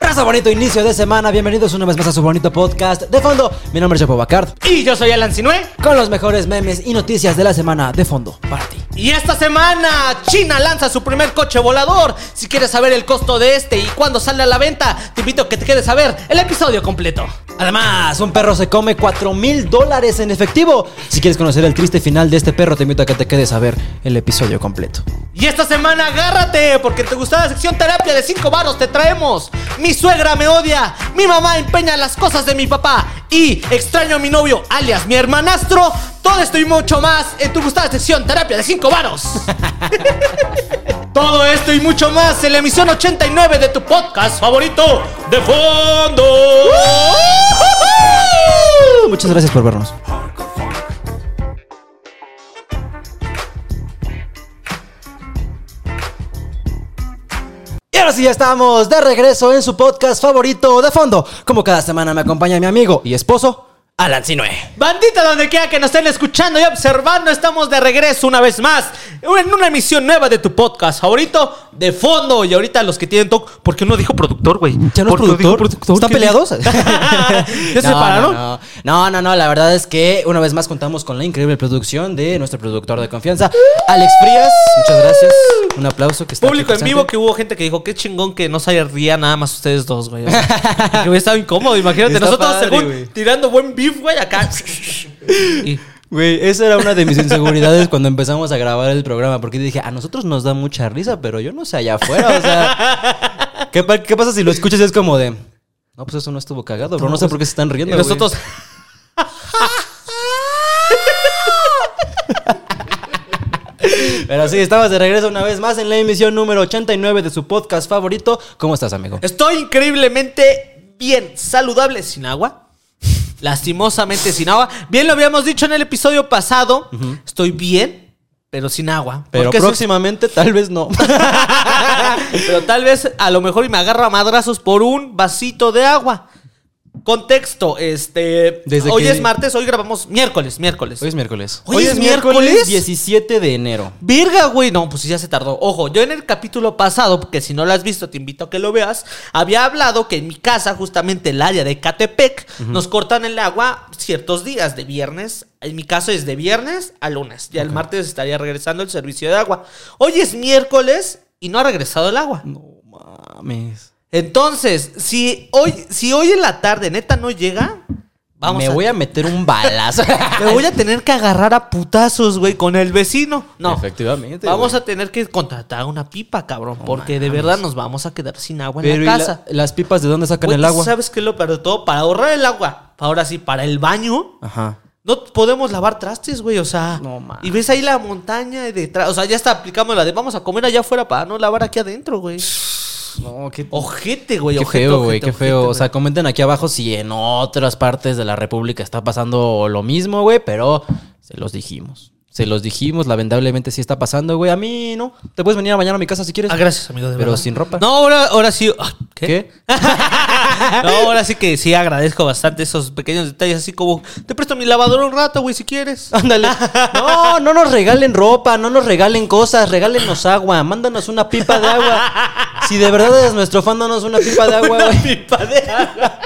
Raza bonito inicio de semana, bienvenidos una vez más a su bonito podcast. De fondo, mi nombre es Chapo Bacard, Y yo soy Alan Sinue. con los mejores memes y noticias de la semana de fondo para ti. Y esta semana China lanza su primer coche volador. Si quieres saber el costo de este y cuándo sale a la venta, te invito a que te quedes a ver el episodio completo. Además, un perro se come 4 mil dólares en efectivo. Si quieres conocer el triste final de este perro, te invito a que te quedes a ver el episodio completo. Y esta semana agárrate, porque te gusta la sección terapia de 5 varos te traemos. Mi suegra me odia, mi mamá empeña las cosas de mi papá y extraño a mi novio, alias mi hermanastro. Todo esto y mucho más en tu gustada sección terapia de 5 varos. Todo esto y mucho más en la emisión 89 de tu podcast favorito de fondo. Muchas gracias por vernos. Y ahora sí ya estamos de regreso en su podcast favorito de fondo. Como cada semana me acompaña mi amigo y esposo, Alan Sinue. Bandita, donde quiera que nos estén escuchando y observando, estamos de regreso una vez más en una emisión nueva de tu podcast favorito de fondo. Y ahorita los que tienen toque, ¿por qué no dijo productor, güey? ¿Ya no es ¿Por qué no dijo productor? ¿Están ¿Qué peleados? ¿Ya se separaron? No, no, no, no, la verdad es que una vez más contamos con la increíble producción de nuestro productor de confianza, Alex Frías. Muchas gracias. Un aplauso que está Público en vivo que hubo gente que dijo, qué chingón que no se ría nada más ustedes dos, güey. Que hubiera estado incómodo, imagínate. Está nosotros padre, según tirando buen beef, güey, acá. Y- Güey, esa era una de mis inseguridades cuando empezamos a grabar el programa, porque dije, a nosotros nos da mucha risa, pero yo no sé allá afuera, o sea, ¿qué, pa- qué pasa si lo escuchas y es como de, no, pues eso no estuvo cagado, bro, no, sé por qué se están riendo. nosotros... güey". Pero sí, estamos de regreso una vez más en la emisión número 89 de su podcast favorito. ¿Cómo estás, amigo? Estoy increíblemente bien, saludable sin agua. Lastimosamente sin agua. Bien lo habíamos dicho en el episodio pasado. Estoy bien, pero sin agua. Pero Porque eso es- próximamente tal vez no. pero tal vez a lo mejor y me agarro a madrazos por un vasito de agua. Contexto, este. Desde hoy que- es martes, hoy grabamos miércoles, miércoles. Hoy es miércoles. Hoy es miércoles. 17 de enero. Virga, güey. No, pues sí, ya se tardó. Ojo, yo en el capítulo pasado, porque si no lo has visto, te invito a que lo veas. Había hablado que en mi casa, justamente el área de Catepec, nos cortan el agua ciertos días, de viernes. En mi caso es de viernes a lunes. Ya el martes estaría regresando el servicio de agua. Hoy es miércoles y no ha regresado el agua. No mames. Entonces, si hoy, si hoy en la tarde neta no llega, vamos Me a voy a meter un balazo. me voy a tener que agarrar a putazos, güey, con el vecino. No. Efectivamente. Vamos güey. a tener que contratar una pipa, cabrón. porque de verdad nos vamos a quedar sin agua en Pero ¿y la la- casa. las pipas de dónde sacan Güey, el agua? ¿Sabes qué es lo peor de todo? Para ahorrar el agua, ahora sí, para el baño, Ajá. no podemos lavar trastes, güey. O sea, No, man. y ves ahí la montaña de detrás. O sea, ya está aplicamos la de vamos a comer allá afuera para no lavar aquí adentro, güey. No, qué, Ojete, güey. qué ojete, feo, güey, qué ojete, feo. O sea, comenten aquí abajo si en otras partes de la República está pasando lo mismo, güey, pero se los dijimos. Se los dijimos, lamentablemente sí está pasando, güey. A mí no. Te puedes venir a bañar a mi casa si quieres. Ah, gracias, amigo. De Pero verdad. sin ropa. No, ahora, ahora sí. ah, ¿Qué? ¿Qué? no, ahora sí que sí agradezco bastante esos pequeños detalles, así como te presto mi lavadora un rato, güey, si quieres. Ándale. No, no nos regalen ropa, no nos regalen cosas, regálenos agua, mándanos una pipa de agua. Si de verdad eres nuestro fan, danos una pipa de agua, güey. pipa de agua.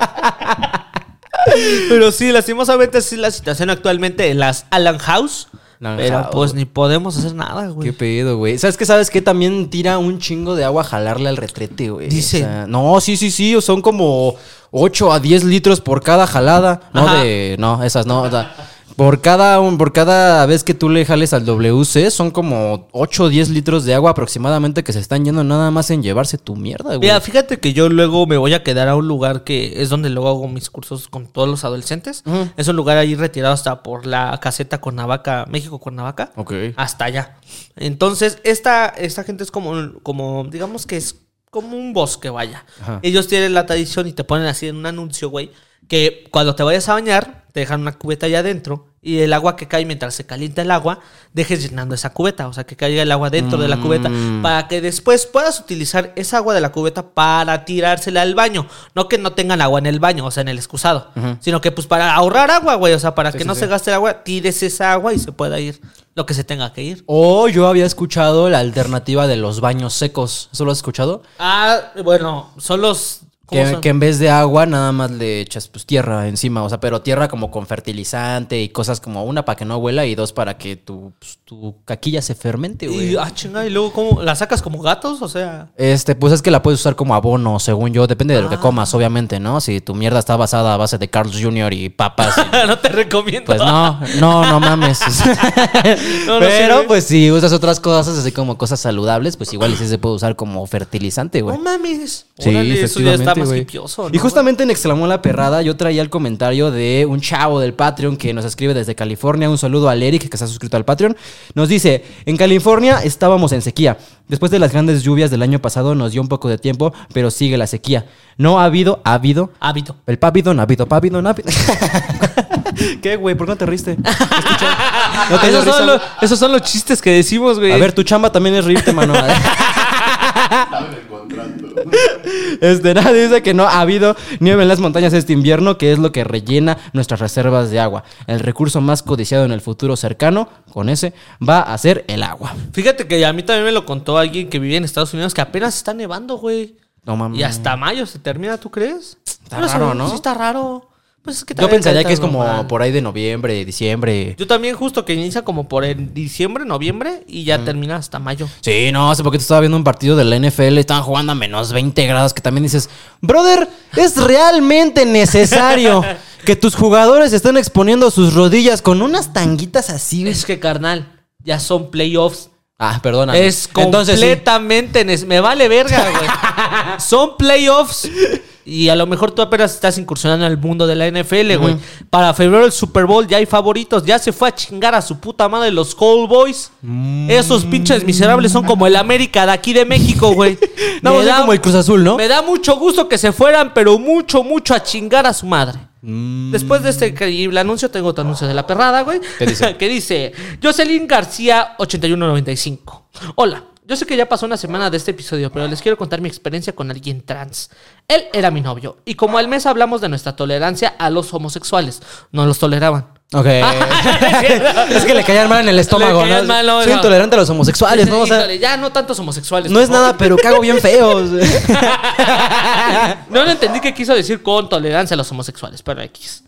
Pero sí, lastimosamente así es la situación actualmente en las Alan House. Pero pues ni podemos hacer nada, güey. Qué pedo, güey. ¿Sabes qué? ¿Sabes qué? También tira un chingo de agua a jalarle al retrete, güey. Dice. O sea, no, sí, sí, sí. Son como 8 a 10 litros por cada jalada. No Ajá. de. No, esas no. o sea, por cada, un- por cada vez que tú le jales al WC, son como 8 o 10 litros de agua aproximadamente que se están yendo nada más en llevarse tu mierda, güey. Mira, fíjate que yo luego me voy a quedar a un lugar que es donde luego hago mis cursos con todos los adolescentes. Es un lugar ahí retirado hasta por la caseta Cuernavaca, México Cuernavaca. Ok. Hasta allá. Entonces, esta, esta gente es como, como, digamos que es como un bosque, vaya. Ajá. Ellos tienen la tradición y te ponen así en un anuncio, güey, que cuando te vayas a bañar, te dejan una cubeta allá adentro y el agua que cae mientras se calienta el agua, dejes llenando esa cubeta, o sea, que caiga el agua dentro de la cubeta, Mm. para que después puedas utilizar esa agua de la cubeta para tirársela al baño. No que no tengan agua en el baño, o sea, en el excusado, sino que pues para ahorrar agua, güey, o sea, para Sí, que sí, no sí. se gaste el agua, tires esa agua y se pueda ir lo que se tenga que ir. O yo había escuchado la alternativa de los baños secos. ¿Eso lo has escuchado? Ah, bueno, son los ¿Cómo Que, en vez de agua nada más le echas pues tierra encima, o sea, pero tierra como con fertilizante y cosas como una para que no huela y dos para que tu, pues, tu caquilla se fermente, güey. Y, ah, chinga, y luego, ¿cómo? ¿La sacas como gatos? O sea. Este, pues es que la puedes usar como abono, según yo, depende de lo que Ah. comas, obviamente, ¿no? Si tu mierda está basada a base de Carl's Jr. y papas, y- no te recomiendo. pues no, no, no mames. No, no Pero sirve. pues si usas otras cosas, así como cosas saludables, pues igual sí se puede usar como fertilizante, güey. No mames. Sí, Órale, eso ya está más Y justamente en Exclamó la Perrada yo traía el comentario de un chavo del Patreon que nos escribe desde California. Un saludo al Eric que está suscrito al Patreon. Nos dice, en California estábamos en sequía. Después de las grandes lluvias del año pasado nos dio un poco de tiempo, pero sigue la sequía. No ha habido, ha habido... Hábito. El pavidon, ha habido, pavidon, ha habido... ¿Qué, güey? ¿Por qué no te riste? Escucha. ¿No te esos, risa, son los, esos son los chistes que decimos, güey. A ver, tu chamba también es reírte, mano. Estaba en el contrato. Este, nadie dice que no ha habido nieve en las montañas este invierno, que es lo que rellena nuestras reservas de agua. El recurso más codiciado en el futuro cercano, con ese, va a ser el agua. Fíjate que a mí también me lo contó alguien que vive en Estados Unidos que apenas está nevando, güey. No mames. Y hasta mayo se termina, ¿tú crees? Está Pero raro, ¿no? Sí, está raro. Pues es que Yo pensaría que es como normal. por ahí de noviembre, diciembre. Yo también justo que inicia como por en diciembre, noviembre y ya termina hasta mayo. Sí, no, hace poquito estaba viendo un partido de la NFL, estaban jugando a menos 20 grados, que también dices, brother, es realmente necesario que tus jugadores estén exponiendo sus rodillas con unas tanguitas así. Es que, carnal, ya son playoffs. Ah, perdona. Es Entonces, sí. completamente... nes- Me vale verga, güey. son playoffs. Y a lo mejor tú apenas estás incursionando en el mundo de la NFL, güey. Para febrero el Super Bowl ya hay favoritos. Ya se fue a chingar a su puta madre los Cowboys. Mm. Esos pinches miserables son como el América de aquí de México, güey. No, da- como el Cruz Azul, ¿no? Me da mucho gusto que se fueran, pero mucho, mucho a chingar a su madre. Mm. Después de este increíble anuncio, tengo otro anuncio de la perrada, güey. ¿Qué dice? que dice, Jocelyn García 8195. Hola, yo sé que ya pasó una semana de este episodio, pero les quiero contar mi experiencia con alguien trans. Él era mi novio, y como al mes hablamos de nuestra tolerancia a los homosexuales. No los toleraban. Ok. es que le caían mal en el estómago, Le ¿no? mal, no, Soy no. intolerante a los homosexuales, ¿no? O sea, ya no tantos homosexuales. no es favor. nada, pero cago bien feo. No lo entendí que quiso decir con tolerancia a los homosexuales, pero X.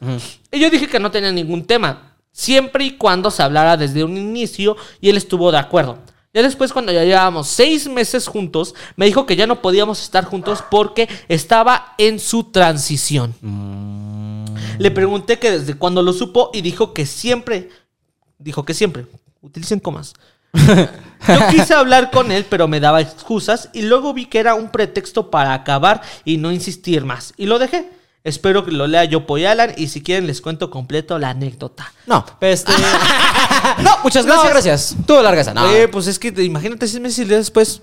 Y yo dije que no tenía ningún tema, siempre y cuando se hablara desde un inicio y él estuvo de acuerdo. Ya después, cuando ya llevábamos seis meses juntos, me dijo que ya no podíamos estar juntos porque estaba en su transición. Le pregunté que desde cuándo lo supo y dijo que siempre, dijo que siempre, utilicen comas. Yo quise hablar con él, pero me daba excusas y luego vi que era un pretexto para acabar y no insistir más. Y lo dejé. Espero que lo lea yo Alan y si quieren les cuento completo la anécdota. No, este. no, muchas gracias. No. gracias. Tú larga esa. No. Eh, pues es que te- imagínate seis meses y después.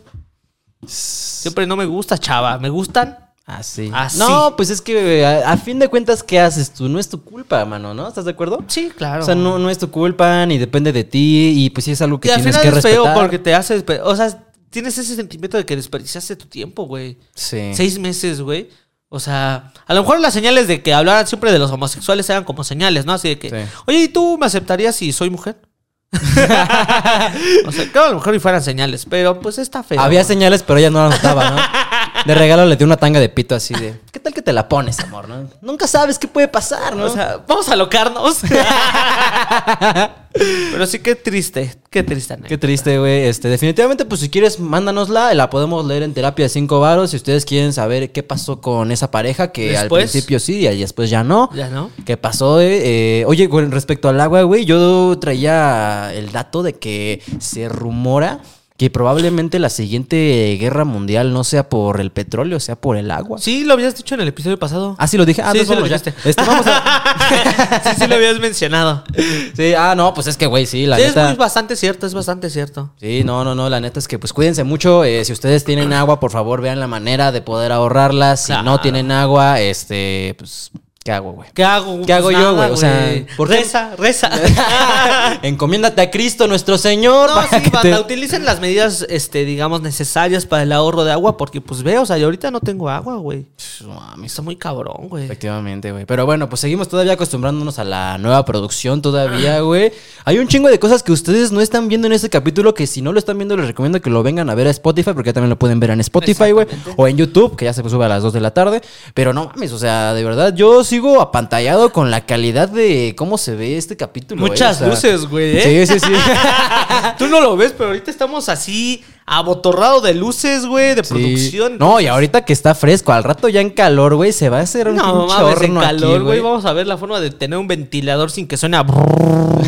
Siempre no me gusta, chava. ¿Me gustan? Así. Así. No, pues es que a, a fin de cuentas, ¿qué haces tú? No es tu culpa, mano, ¿no? ¿Estás de acuerdo? Sí, claro. O sea, no, no es tu culpa ni depende de ti y pues sí es algo que y al tienes final que es respetar. feo porque te haces. O sea, tienes ese sentimiento de que desperdiciaste tu tiempo, güey. Sí. Seis meses, güey. O sea, a lo mejor las señales de que hablaran siempre de los homosexuales eran como señales, ¿no? Así de que, Sí. oye, ¿y tú me aceptarías si soy mujer? o sea, claro, a lo mejor y fueran señales, pero pues está feo. Había señales, pero ella no las notaba, ¿no? De regalo le dio una tanga de pito así de, ¿qué tal que te la pones, amor? ¿no? Nunca sabes qué puede pasar, ¿no? O sea, vamos a locarnos. pero sí, qué triste, qué triste. anécdota. Qué triste, güey. Este, definitivamente, pues si quieres, mándanosla. La podemos leer en terapia de cinco varos. Si ustedes quieren saber qué pasó con esa pareja, que Después. al principio sí y después ya no. Ya, ¿no? ¿Qué pasó? eh? Eh, oye, con respecto al agua, güey, yo traía el dato de que se rumora que probablemente la siguiente guerra mundial no sea por el petróleo, sea por el agua. Sí, lo habías dicho en el episodio pasado. Ah, sí lo dije. Ah, Sí, sí lo ya. dijiste. Este, vamos a- sí, sí lo habías mencionado. Sí, ah, no, pues es que, güey, sí, la Sí, es neta. muy bastante cierto, es bastante cierto. Sí, no, no, no, la neta es que pues cuídense mucho. eh, si ustedes tienen agua, por favor, vean la manera de poder ahorrarla. Si no tienen agua, este, pues ¿Qué hago, güey? ¿Qué hago? ¿Qué hago yo, nada, güey? O sea, ¿por reza, reza. Encomiéndate a Cristo nuestro Señor. No, para sí, que te- banda, utilicen las medidas, este, digamos, necesarias para el ahorro de agua, porque pues ve, o sea, yo ahorita no tengo agua, güey. No mames. Está muy cabrón, güey. Efectivamente, güey. Pero bueno, pues seguimos todavía acostumbrándonos a la nueva producción todavía, güey. Hay un chingo de cosas que ustedes no están viendo en este capítulo que si no lo están viendo les recomiendo que lo vengan a ver a Spotify porque ya también lo pueden ver en Spotify, güey. O en YouTube, que ya se sube a las 2 de la tarde. Pero no mames, o sea, de verdad, yo sigo apantallado con la calidad de cómo se ve este capítulo. güey. Muchas O sea, luces, güey, ¿eh? Sí, sí, sí. Tú no lo ves, pero ahorita estamos así abotorrado de luces, güey, de Sí. producción. No, y ahorita que está fresco, al rato ya en calor, güey, se va a hacer un No, mames, en calor, güey. Vamos a ver la forma de tener un ventilador sin que suene a...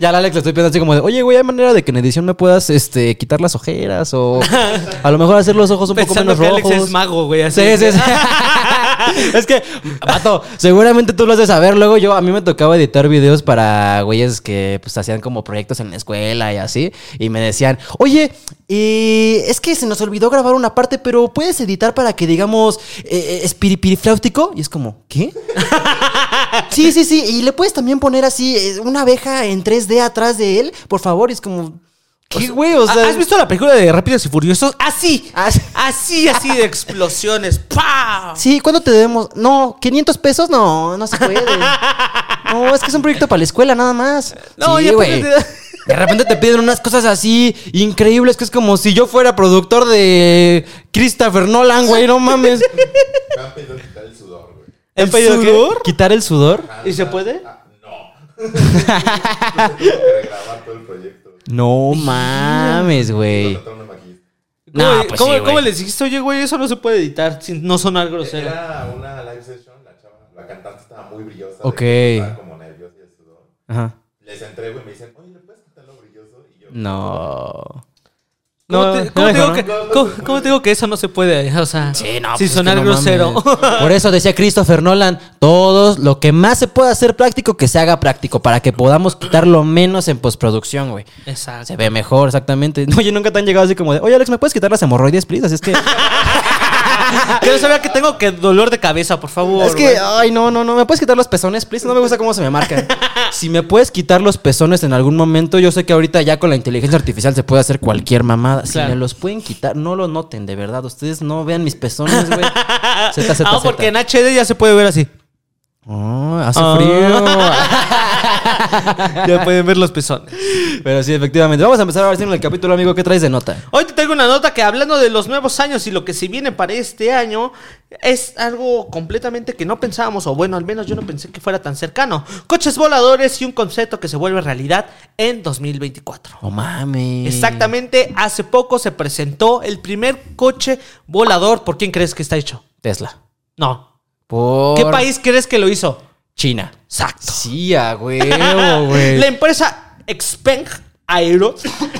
ya al Alex le estoy pidiendo así como de, oye, güey, ¿hay manera de que en edición me puedas este, quitar las ojeras? O a lo mejor hacer los ojos un poco Pensando menos que Alex rojos. es mago, güey. así. Sí, sí, sí. es que, vato, seguramente tú lo has de saber. Luego yo, a mí me tocaba editar videos para güeyes que pues hacían como proyectos en la escuela y así. Y me decían, oye, eh, es que se nos olvidó grabar una parte, pero puedes editar para que digamos eh, espiripirifláutico. Y es como, ¿qué? sí, sí, sí. Y le puedes también poner así eh, una abeja en 3D atrás de él, por favor. Y es como, ¿qué, güey? O sea, ¿Has visto la película de Rápidos y Furiosos? Así. Así. Así, así de explosiones. ¡Pah! Sí, ¿cuándo te debemos? No, 500 pesos, no, no se puede. No, es que es un proyecto para la escuela nada más. No, sí, güey. De repente te piden unas cosas así increíbles que es como si yo fuera productor de Christopher Nolan, güey, no mames. Me han pedido quitar el sudor, güey. ¿El pedido qué? sudor? ¿Quitar el sudor? ¿Y se puede? Ah, no. Tuve que regrabar todo el proyecto. No mames, güey. Maquillista. No, ¿Cómo, pues cómo- sí, cómo les dijiste? Oye, güey, eso no se puede editar sin no sonar grosero. Era una live session, la chava, la cantante estaba muy brillosa. Ok. Estaba como nerviosa y sudor. Ajá. Les entrego y me dicen, oye, ¿le puedes quitar lo brilloso? Y yo, No. ¿Cómo, No, te, no, cómo te digo no. que, cómo- cómo te digo que eso no se puede? O sea, Sí, no, sin pues es que sonar no grosero. mames. Por eso decía Christopher Nolan, todos lo que más se pueda hacer práctico, que se haga práctico, para que podamos quitarlo menos en postproducción, güey. Exacto. Se ve mejor, exactamente. Oye, nunca te han llegado así como de, oye, Alex, ¿me puedes quitar las hemorroides, please? Así es que, Que no sabía que tengo que dolor de cabeza, por favor. es que, güey. ay, no, no, no, ¿me puedes quitar los pezones, please? No me gusta cómo se me marcan. Si me puedes quitar los pezones en algún momento, yo sé que ahorita ya con la inteligencia artificial se puede hacer cualquier mamada. Si me los pueden quitar, no lo noten, de verdad. Ustedes no vean mis pezones, güey. Zeta, zeta, ah, porque en HD ya se puede ver así. Oh, hace Ah. frío. Ya pueden ver los pezones. Pero sí, efectivamente. Vamos a empezar a ver si en el capítulo, amigo, ¿qué traes de nota? Hoy te traigo una nota que hablando de los nuevos años y lo que se viene para este año es algo completamente que no pensábamos, o bueno, al menos yo no pensé que fuera tan cercano. Coches voladores y un concepto que se vuelve realidad en 2024. Oh, mames. Exactamente, hace poco se presentó el primer coche volador. ¿Por quién crees que está hecho? Tesla. No. Por... ¿Qué país crees que lo hizo? China. Exacto. Sí, a huevo, güey. La empresa Xpeng Aero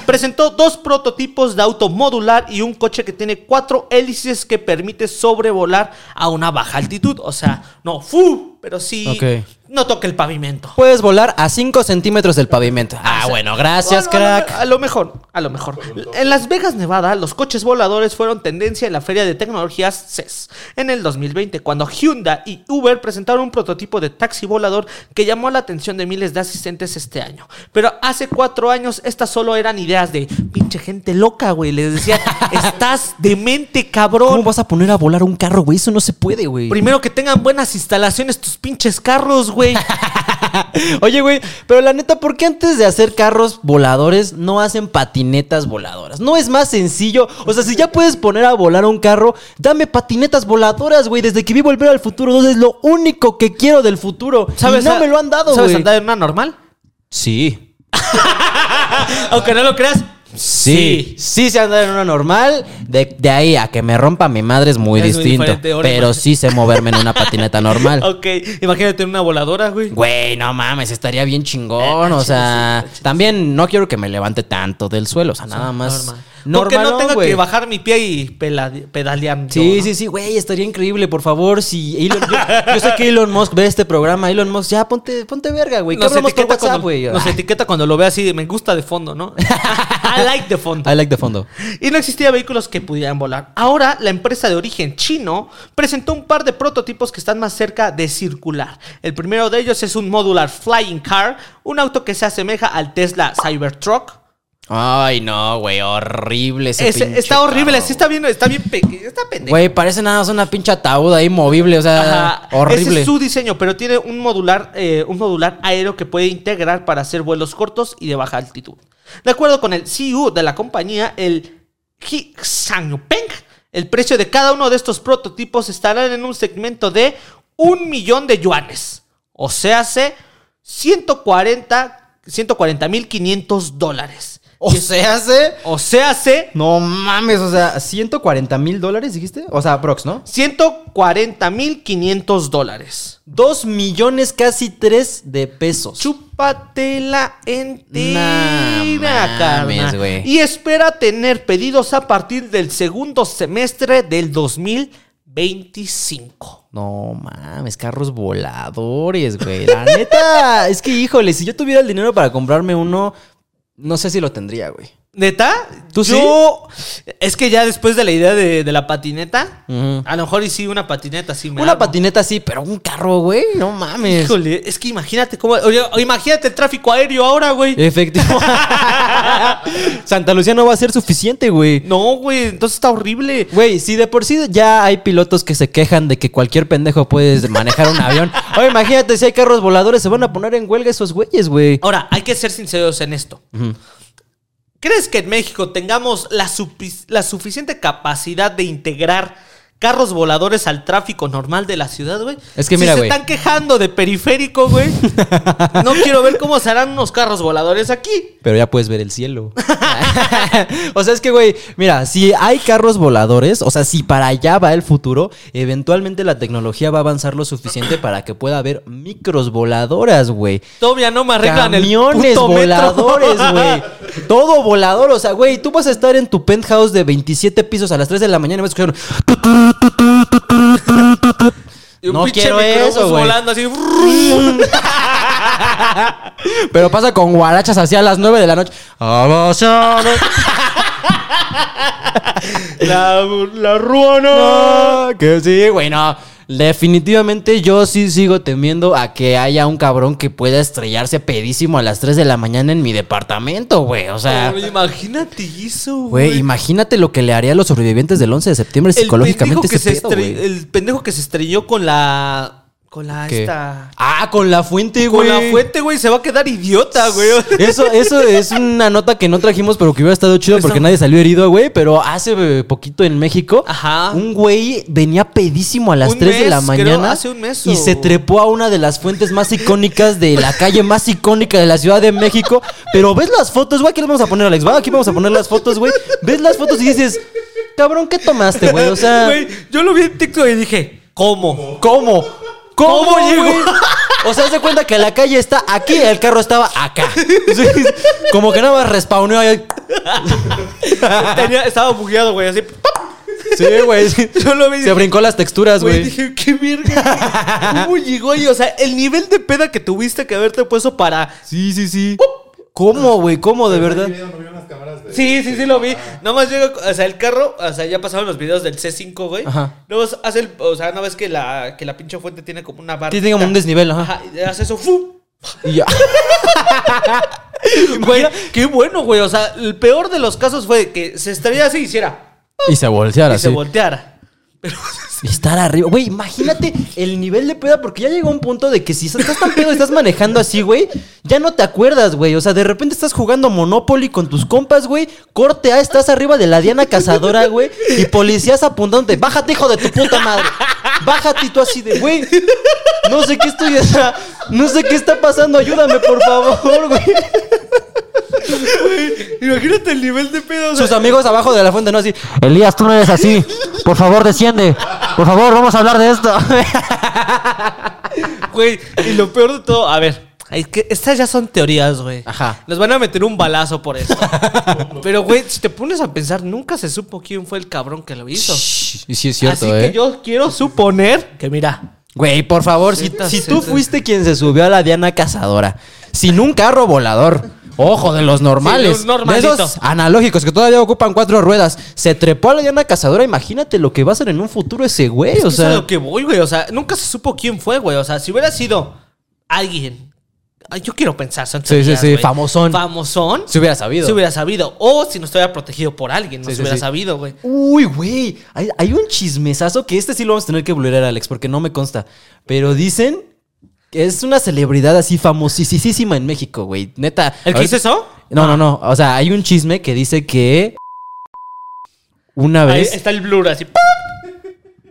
presentó dos prototipos de auto modular y un coche que tiene cuatro hélices que permite sobrevolar a una baja altitud. O sea, no fu, pero sí Ok. no toca el pavimento. Puedes volar a 5 centímetros del pavimento. Ah, sea, bueno, gracias, Bueno, crack. A lo, mejor, a lo mejor. En Las Vegas, Nevada, los coches voladores fueron tendencia en la Feria de Tecnologías CES en el 2020, cuando Hyundai y Uber presentaron un prototipo de taxi volador que llamó la atención de miles de asistentes este año. Pero hace cuatro años estas solo eran ideas de pinche gente loca, güey. Les decía, estás demente, cabrón. ¿Cómo vas a poner a volar un carro, güey? Eso no se puede, güey. Primero que tengan buenas instalaciones tus pinches carros, güey. Oye, güey, pero la neta, ¿por qué antes de hacer carros voladores no hacen patinetas voladoras? ¿No es más sencillo? O sea, si ya puedes poner a volar un carro, dame patinetas voladoras, güey. Desde que vi Volver al Futuro 2 es lo único que quiero del futuro. ¿Sabes? y no me lo han dado, ¿Sabes güey. andar en una normal? Sí. Aunque no lo creas. Sí, sí sé andar en una normal. De, de ahí a que me rompa mi madre es muy Es distinto. pero imagínate. sí sé moverme en una patineta normal. Ok, imagínate en una voladora, güey. Güey, no mames, estaría bien chingón. Eh, o sea, sí, también no quiero que me levante tanto del suelo. O sea, nada más. Normal. Porque no güey. que bajar mi pie y pedalear. Sí, ¿no? sí, sí, güey, estaría increíble, por favor. Si Elon- yo, yo sé que Elon Musk ve este programa, Elon Musk, ya ponte, ponte verga, güey. ¿Qué Nos etiqueta, WhatsApp, cuando, güey? nos etiqueta cuando lo ve así, me gusta de fondo, ¿no? Like de fondo. I like de fondo. Y no existía vehículos que pudieran volar. Ahora, la empresa de origen chino presentó un par de prototipos que están más cerca de circular. El primero de ellos es un modular flying car, un auto que se asemeja al Tesla Cybertruck. Ay, no, güey, horrible ese Ese- pinche está horrible, carro. sí está bien, está bien pequeño, está pendejo. Güey, parece nada más una pinche ataúd ahí movible, o sea, Ajá, horrible. Ese es su diseño, pero tiene un modular, eh, un modular aéreo que puede integrar para hacer vuelos cortos y de baja altitud. De acuerdo con el CEO de la compañía, el He Xiaopeng, el precio de cada uno de estos prototipos estará en un segmento de un millón de yuanes. O sea, hace 140 mil 500 dólares. O sea, hace... O sea, hace No mames, o sea, 140 mil dólares, dijiste? O sea, Prox, ¿no? 140 mil 500 dólares. Dos millones, casi tres de pesos. Chúpatela entera, Nah, carnal. güey. Y espera tener pedidos a partir del segundo semestre del 2025. No mames, carros voladores, güey. La neta, es que, híjole, si yo tuviera el dinero para comprarme uno, no sé si lo tendría, güey. ¿Neta? ¿Tú sí? Es que ya después de la idea de, de la patineta, a lo mejor y sí, una patineta sí me Una patineta sí, pero un carro, güey, no mames. Híjole, es que imagínate cómo. Oye, imagínate el tráfico aéreo ahora, güey. Efectivo. Santa Lucía no va a ser suficiente, güey. No, güey, entonces está horrible. Güey, si de por sí ya hay pilotos que se quejan de que cualquier pendejo puede manejar un avión. Oye, imagínate si hay carros voladores, se van a poner en huelga esos güeyes, güey. Ahora, hay que ser sinceros en esto. ¿Crees que en México tengamos la, suficiente capacidad de integrar carros voladores al tráfico normal de la ciudad, güey? Es que Si mira, se güey. están quejando de periférico, güey. no quiero ver cómo se harán unos carros voladores aquí. Pero ya puedes ver el cielo. o sea, es que, güey, mira, si hay carros voladores, o sea, si para allá va el futuro, eventualmente la tecnología va a avanzar lo suficiente para que pueda haber micros voladoras, güey. Todavía no me arreglan Camiones el puto voladores, güey. Todo volador, o sea, güey, tú vas a estar en tu penthouse de 27 pisos a las 3 de la mañana y vas a escuchar... Y un No pinche quiero eso, güey. volando así. Pero pasa con guarachas hacia las 9 de la noche. la, la ruana. Que sí, güey, no. Definitivamente yo sí sigo temiendo a que haya un cabrón que pueda estrellarse pedísimo a las 3 de la mañana en mi departamento, güey. O sea, Ay, imagínate eso, güey, imagínate lo que le haría a los sobrevivientes del 11 de septiembre El psicológicamente pendejo, que ese se pedo, estre- el pendejo que se estrelló con la. Con la ¿Qué? esta. Ah, con la fuente, Con güey. la fuente, güey, se va a quedar idiota, güey. Eso, eso es una nota que no trajimos, pero que hubiera estado chido porque nadie salió herido, güey. Pero hace eh, poquito en México, Ajá. un güey venía pedísimo a las Un 3 de la creo, mañana hace un mes y se trepó a una de las fuentes más icónicas de la calle más icónica de la Ciudad de México. Pero ves las fotos, güey. Aquí las vamos a poner, Alex. Va, aquí vamos a poner las fotos, güey. Ves las fotos y dices, cabrón, ¿qué tomaste, güey? O sea, Güey, yo lo vi en TikTok y dije, ¿cómo? ¿cómo? ¿Cómo, ¿Cómo llegó? güey? O sea, se cuenta que la calle está aquí y el carro estaba acá. Sí, Como que nada más respawneó ahí. Tenía- estaba bugueado, güey, así. Sí, güey. sí. Yo lo vi y Se dije, brincó las texturas, Güey, dije, qué verga. ¿Cómo llegó ahí? O sea, el nivel de peda que tuviste que haberte puesto para. Sí, sí, sí. ¿Cómo, güey? ¿Cómo, de verdad? Sí, sí, sí, lo vi. Nomás llega, o sea, el carro, o sea, ya pasaron los videos del C5, güey. Ajá. Luego hace el, o sea, no ves que la, que la pinche fuente tiene como una barra. Sí, tiene como un desnivel, ajá. Ajá, hace eso, ¡fu! Y ya. Güey, qué bueno, güey. O sea, el peor de los casos fue que se estrellase y hiciera. Y se volteara, y se volteara. Estar arriba. Güey, imagínate el nivel de peda, porque ya llegó un punto de que si estás tan pedo y estás manejando así, güey, ya no te acuerdas, güey. O sea, de repente estás jugando Monopoly con tus compas, güey. Corte A, estás arriba de la Diana Cazadora, güey. Y policías apuntándote. Bájate, hijo de tu puta madre. Bájate y tú así de, güey. No sé qué estoy. o sea, no sé qué está pasando. Ayúdame, por favor, güey. imagínate el nivel de pedo. o sea, Sus amigos abajo de la fuente, ¿no? Así. Elías, tú no eres así. Por favor, desciende. Por favor, vamos a hablar de esto. Güey, y lo peor de todo, a ver, es que estas ya son teorías, güey. Ajá. Nos van a meter un balazo por esto. Pero, güey, si te pones a pensar, nunca se supo quién fue el cabrón que lo hizo. Y sí es cierto, Así ¿eh? que yo quiero suponer que, mira, Güey, por favor, si, tú fuiste quien se subió a la Diana Cazadora sin un carro volador, Ojo, de los normales. Sí, un de esos analógicos que todavía ocupan cuatro ruedas. Se trepó a la llana cazadora. Imagínate lo que va a ser en un futuro ese güey. O eso es a sea, lo que voy, güey. O sea, nunca se supo quién fue, güey. O sea, si hubiera sido alguien. Ay, yo quiero pensar, son Sí, sí, sí, famosón. Famosón. se hubiera sabido. Se hubiera sabido. O si no estuviera protegido por alguien, no Sí, se sí, hubiera sí. sabido, güey. Uy, güey. Hay, hay un chismesazo que este sí lo vamos a tener que vulnerar, Alex, porque no me consta. Pero dicen que es una celebridad así famosísima en México, güey. Neta. ¿El que hizo eso? No, no, no. O sea, hay un chisme que dice que una Ahí vez. está el blur así.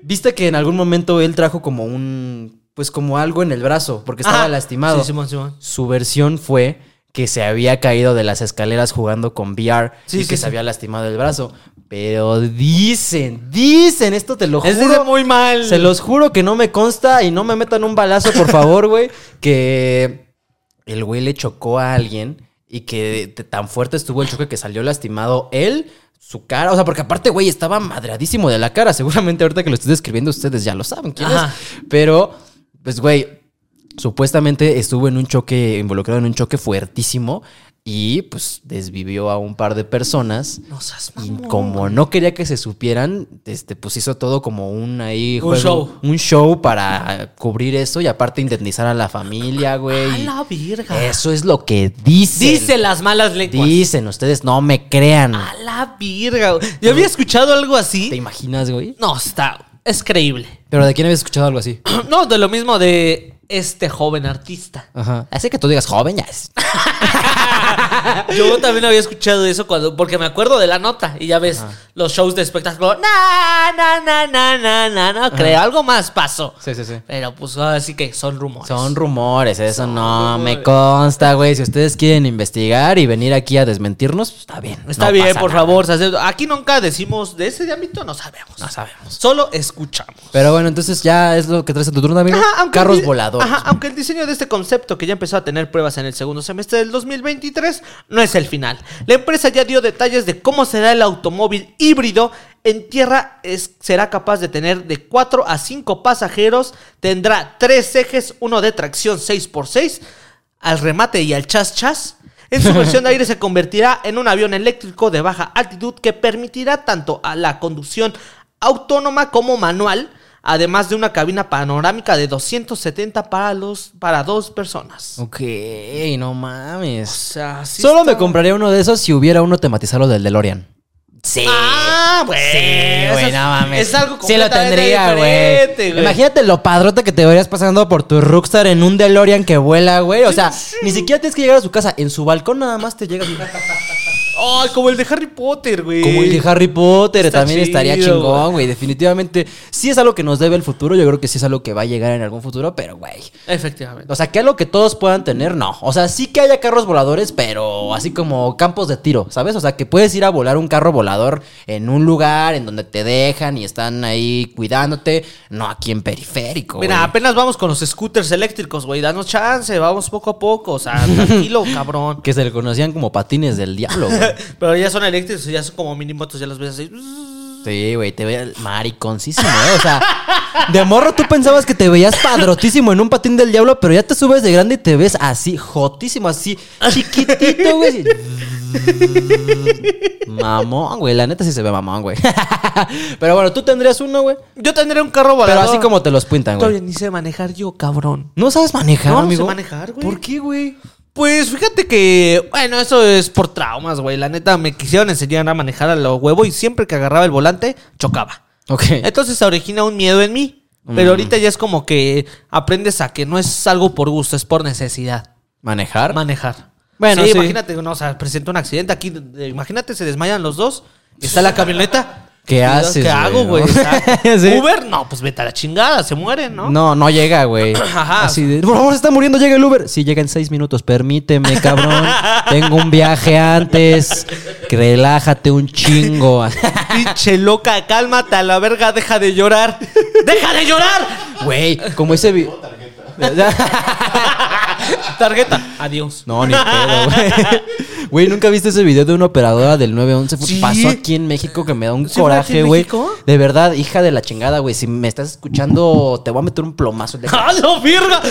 Viste que en algún momento él trajo como un. Pues como algo en el brazo, porque estaba Ajá. lastimado. Sí. Su versión fue que se había caído de las escaleras jugando con VR Sí, y que se había lastimado el brazo. Pero dicen, dicen, esto te lo Es juro. de muy mal. Se los juro que no me consta y no me metan un balazo, por favor, güey. Que el güey le chocó a alguien y que tan fuerte estuvo el choque que salió lastimado él, su cara. O sea, porque aparte, güey, estaba madreadísimo de la cara. Seguramente ahorita que lo estoy describiendo ustedes ya lo saben quién Ajá. es. Pero, pues, güey, supuestamente estuvo en un choque, involucrado en un choque fuertísimo y pues desvivió a un par de personas. No seas Y como no quería que se supieran, este, pues hizo todo como un ahí Un show. un show para cubrir eso y aparte indemnizar a la familia, güey. A la virga. Eso es lo que dicen. Dice las malas lenguas. Dicen, ustedes no me crean. A la virga. Yo había escuchado algo ¿Te así. imaginas, güey? No, está. Es creíble. Pero de quién habías escuchado algo así. No, de lo mismo de este joven artista. Ajá. Así que tú digas joven ya es. Yo también había escuchado eso cuando, porque me acuerdo de la nota y ya ves los shows de espectáculo. Na, na, na, na, na, na, no creo, algo más pasó. Sí, sí, sí. Pero pues así que son rumores. Son rumores, eso no me consta, güey. Si ustedes quieren investigar y venir aquí a desmentirnos, pues, está bien. Está no bien, por nada. favor. hace- Aquí nunca decimos de ese ámbito, no sabemos. No sabemos. Solo escuchamos. Pero bueno, entonces ya es lo que traes en tu turno, amigo. Ajá, Carros el Ajá, aunque el diseño de este concepto, que ya empezó a tener pruebas en el segundo semestre del 2023, no es el final. La empresa ya dio detalles de cómo será el automóvil híbrido. En tierra es- será capaz de tener de 4 a 5 pasajeros. Tendrá tres ejes, uno de tracción 6x6, al remate y al chas chas. En su versión de aire se convertirá en un avión eléctrico de baja altitud que permitirá tanto a la conducción autónoma como manual, además de una cabina panorámica de 270 para, los, para dos personas. Ok, no O mames. sea, sí Solo está- me compraría uno de esos si hubiera uno tematizado del DeLorean. Sí. Ah, güey. Sí, güey, es- no mames. Es algo Sí lo tendría, güey. Imagínate lo padrote que te verías pasando por tu Rockstar en un DeLorean que vuela, güey. O sea, ni siquiera tienes que llegar a su casa. En su balcón nada más te llegas. Ay, como el de Harry Potter, güey. Como el de Harry Potter, Está también estaría chingón, güey. Definitivamente, sí es algo que nos debe el futuro. Yo creo que sí es algo que va a llegar en algún futuro, pero, güey. Efectivamente. O sea, que algo que todos puedan tener, no. O sea, sí que haya carros voladores, pero así como campos de tiro, ¿sabes? O sea, que puedes ir a volar un carro volador en un lugar en donde te dejan y están ahí cuidándote, no aquí en periférico. Mira, güey. apenas vamos con los scooters eléctricos, güey. Danos chance, vamos poco a poco. O sea, tranquilo, cabrón. Que se le conocían como patines del diablo, güey. Pero ya son eléctricos, ya son como mini motos, ya los ves así. Sí, güey, te veías mariconcísimo, ¿eh? O sea, de morro tú pensabas que te veías padrotísimo en un patín del diablo, pero ya te subes de grande y te ves así, jotísimo, así, chiquitito, güey. Mamón, güey, la neta sí se ve mamón, güey. Pero bueno, tú tendrías uno, güey. Yo tendré un carro volador. Pero así como te los pintan, Todavía güey. ni sé manejar yo, cabrón. ¿No sabes manejar, No, no sé amigo? manejar, güey. ¿Por qué, güey? Pues fíjate que, bueno, eso es por traumas, güey. La neta, me quisieron enseñar a manejar a lo huevo y siempre que agarraba el volante, chocaba. Ok. Entonces se origina un miedo en mí. Pero ahorita ya es como que aprendes a que no es algo por gusto, es por necesidad. ¿Manejar? Manejar. Bueno, sí, sí. imagínate, no, o sea, presenta un accidente aquí. Imagínate, se desmayan los dos. Está la camioneta. ¿Qué haces, ¿Qué hago, güey? Sí. Uber, no, pues vete a la chingada, se mueren, ¿no? No, no llega, güey. Ajá. Así de, por favor, se está muriendo, llega el Uber. Sí, llega en seis minutos. Permíteme, cabrón. Tengo un viaje antes. Relájate un chingo. Pinche loca, cálmate a la verga, deja de llorar. ¡Deja de llorar! Güey, como ese video. Tarjeta. Adiós. No, ni pedo, güey. Güey, ¿nunca viste ese video de una operadora del 911? Fue- Sí. Pasó aquí en México que me da un ¿Sí coraje, güey. México? De verdad, hija de la chingada, güey. Si me estás escuchando, te voy a meter un plomazo. ¡Ah, la verga!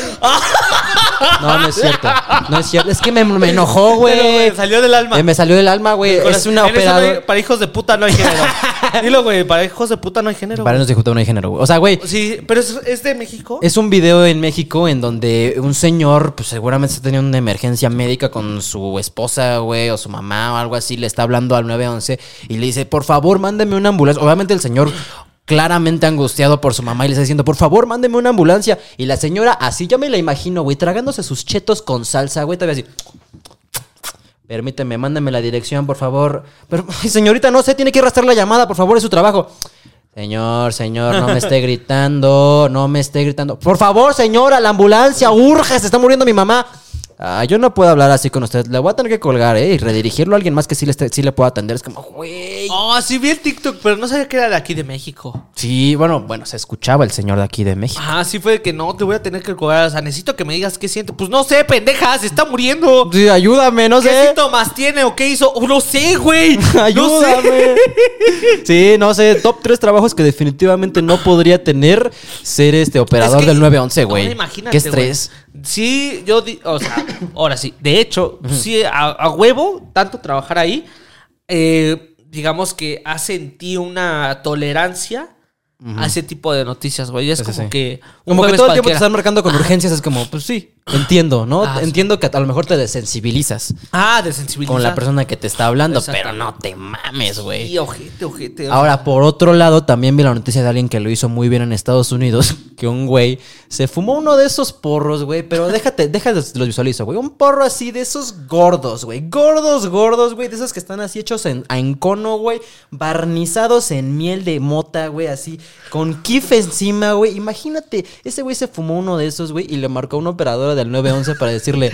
No, no es cierto. No es cierto. Es que me, me enojó, güey. Güey, salió del alma. Eh, me salió del alma, güey. Es una no operadora. para hijos de puta no hay género. Dilo, güey, para hijos de puta no hay género. Para güey. nos dijo no hay género, güey. O sea, güey. Sí, pero es, es de México. Es un video en México en donde un señor, pues seguramente está teniendo una emergencia médica con su esposa, güey, o su mamá o algo así, le está hablando al 911 y le dice, por favor, mándeme una ambulancia. Obviamente el señor claramente angustiado por su mamá y le está diciendo, por favor, mándeme una ambulancia. Y la señora así, yo me la imagino, güey, tragándose sus chetos con salsa, güey, todavía así. Permíteme, mándame la dirección, por favor. Pero, señorita, no sé, tiene que arrastrar la llamada, por favor, es su trabajo. Señor, señor, no me esté gritando, no me esté gritando. Por favor, señora, la ambulancia, urge, se está muriendo mi mamá. Ah, yo no puedo hablar así con usted. Le voy a tener que colgar, ¿eh? Y redirigirlo a alguien más que sí le, sí le pueda atender. Es como, güey. Oh, sí vi el TikTok, pero no sabía que era de aquí de México. Sí, bueno, bueno, se escuchaba el señor de aquí de México. Ah, sí fue de que no, te voy a tener que cobrar. O sea, necesito que me digas qué siente. Pues no sé, pendeja, se está muriendo. Sí, ayúdame, no ¿Qué sé. síntomas tiene o qué hizo? Oh, no sé, güey. No sé. Ayúdame. Sí, no sé, top tres trabajos que definitivamente no podría tener ser este operador Es que- del 911, güey. ahora imagínate, Qué estrés. güey. Sí, yo, di- o sea, ahora sí. De hecho, sí, a, a huevo, tanto trabajar ahí, eh, digamos que hace en ti una tolerancia a ese tipo de noticias, güey. Es Sí, sí, como sí. que. un Como que todo el tiempo te están marcando con urgencias, es como, pues sí, entiendo, ¿no? Ah, sí. entiendo que a lo mejor te desensibilizas Ah, de sensibilidad. con la persona que te está hablando, pero no te mames, güey. Y ojete, ojete. Ahora, por otro lado, también vi la noticia de alguien que lo hizo muy bien en Estados Unidos, que un güey se fumó uno de esos porros, güey, pero déjate, déjate, los visualizo, güey, un porro así de esos gordos, güey, gordos, gordos, güey, de esos que están así hechos en, en cono, güey, barnizados en miel de mota, güey, así, con kif encima, güey, imagínate, ese güey se fumó uno de esos, güey, y le marcó a una operadora del 911 para decirle,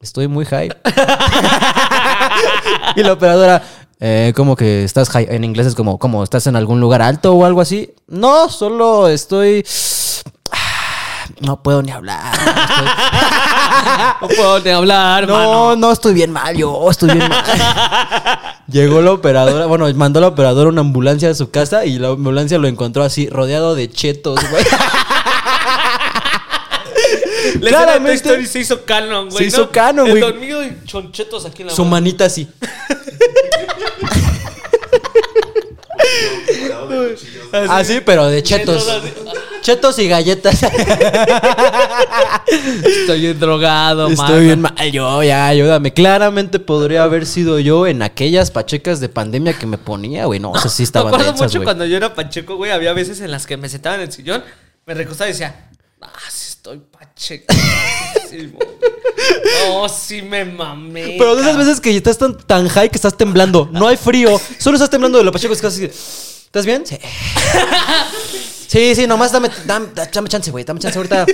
estoy muy high. y la operadora, eh, como que estás high. En inglés es como, como, ¿estás en algún lugar alto o algo así? No, solo estoy. No puedo ni hablar. No puedo ni hablar, No, mano. no estoy bien mal, yo estoy bien mal. Llegó la operadora, bueno, mandó la operadora una ambulancia a su casa y la ambulancia lo encontró así, rodeado de chetos, güey. La Claramente- se hizo canon, güey. Se hizo ¿no? canon, güey. El dormido y chonchetos aquí en la Su mano. manita así. Cuchillos. Así, pero de chetos. Chetos y galletas. Estoy bien drogado, mano. Estoy bien mal yo, ya, ayúdame. Claramente podría haber sido yo en aquellas pachecas de pandemia que me ponía, güey. No, o sea, sí Me estaban acuerdo densas, mucho güey. cuando yo era pacheco, güey. Había veces en las que me sentaba en el sillón, me recostaba y decía, ah, sí estoy pacheco. No, sí me mamé. Pero de esas cabrón". veces que estás tan, tan high que estás temblando. No hay frío. Solo estás temblando de lo pacheco. Es casi... ¿Estás bien? Sí. Sí, sí, nomás dame, dame, dame chance, güey. Dame chance ahorita.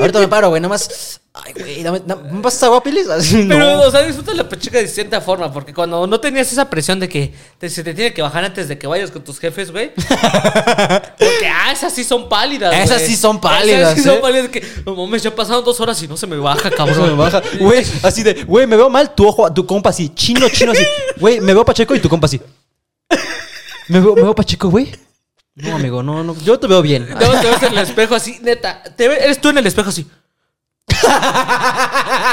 Ahorita me paro, güey. Nomás. Ay, güey, dame, dame- ¿me pasas agua, Pilis? Así, Pero, no. o sea, disfrutas la pacheca de distinta forma, porque cuando no tenías esa presión de que te- se te tiene que bajar antes de que vayas con tus jefes, güey. Porque, ah, esas sí son pálidas, Esas güey. sí son pálidas, Esas sí son ¿eh? pálidas que, no mames, ya pasaron dos horas y no se me baja, No cabrón. se me baja. Güey, así de, güey, me veo mal, tu ojo, tu compa así, chino, chino así. Güey, me veo pacheco y tu compa así. ¿Me veo, me veo pacheco, güey? No, amigo, no, no. Yo te veo bien. No, te ves en el espejo así, neta. Te ve- eres tú en el espejo así.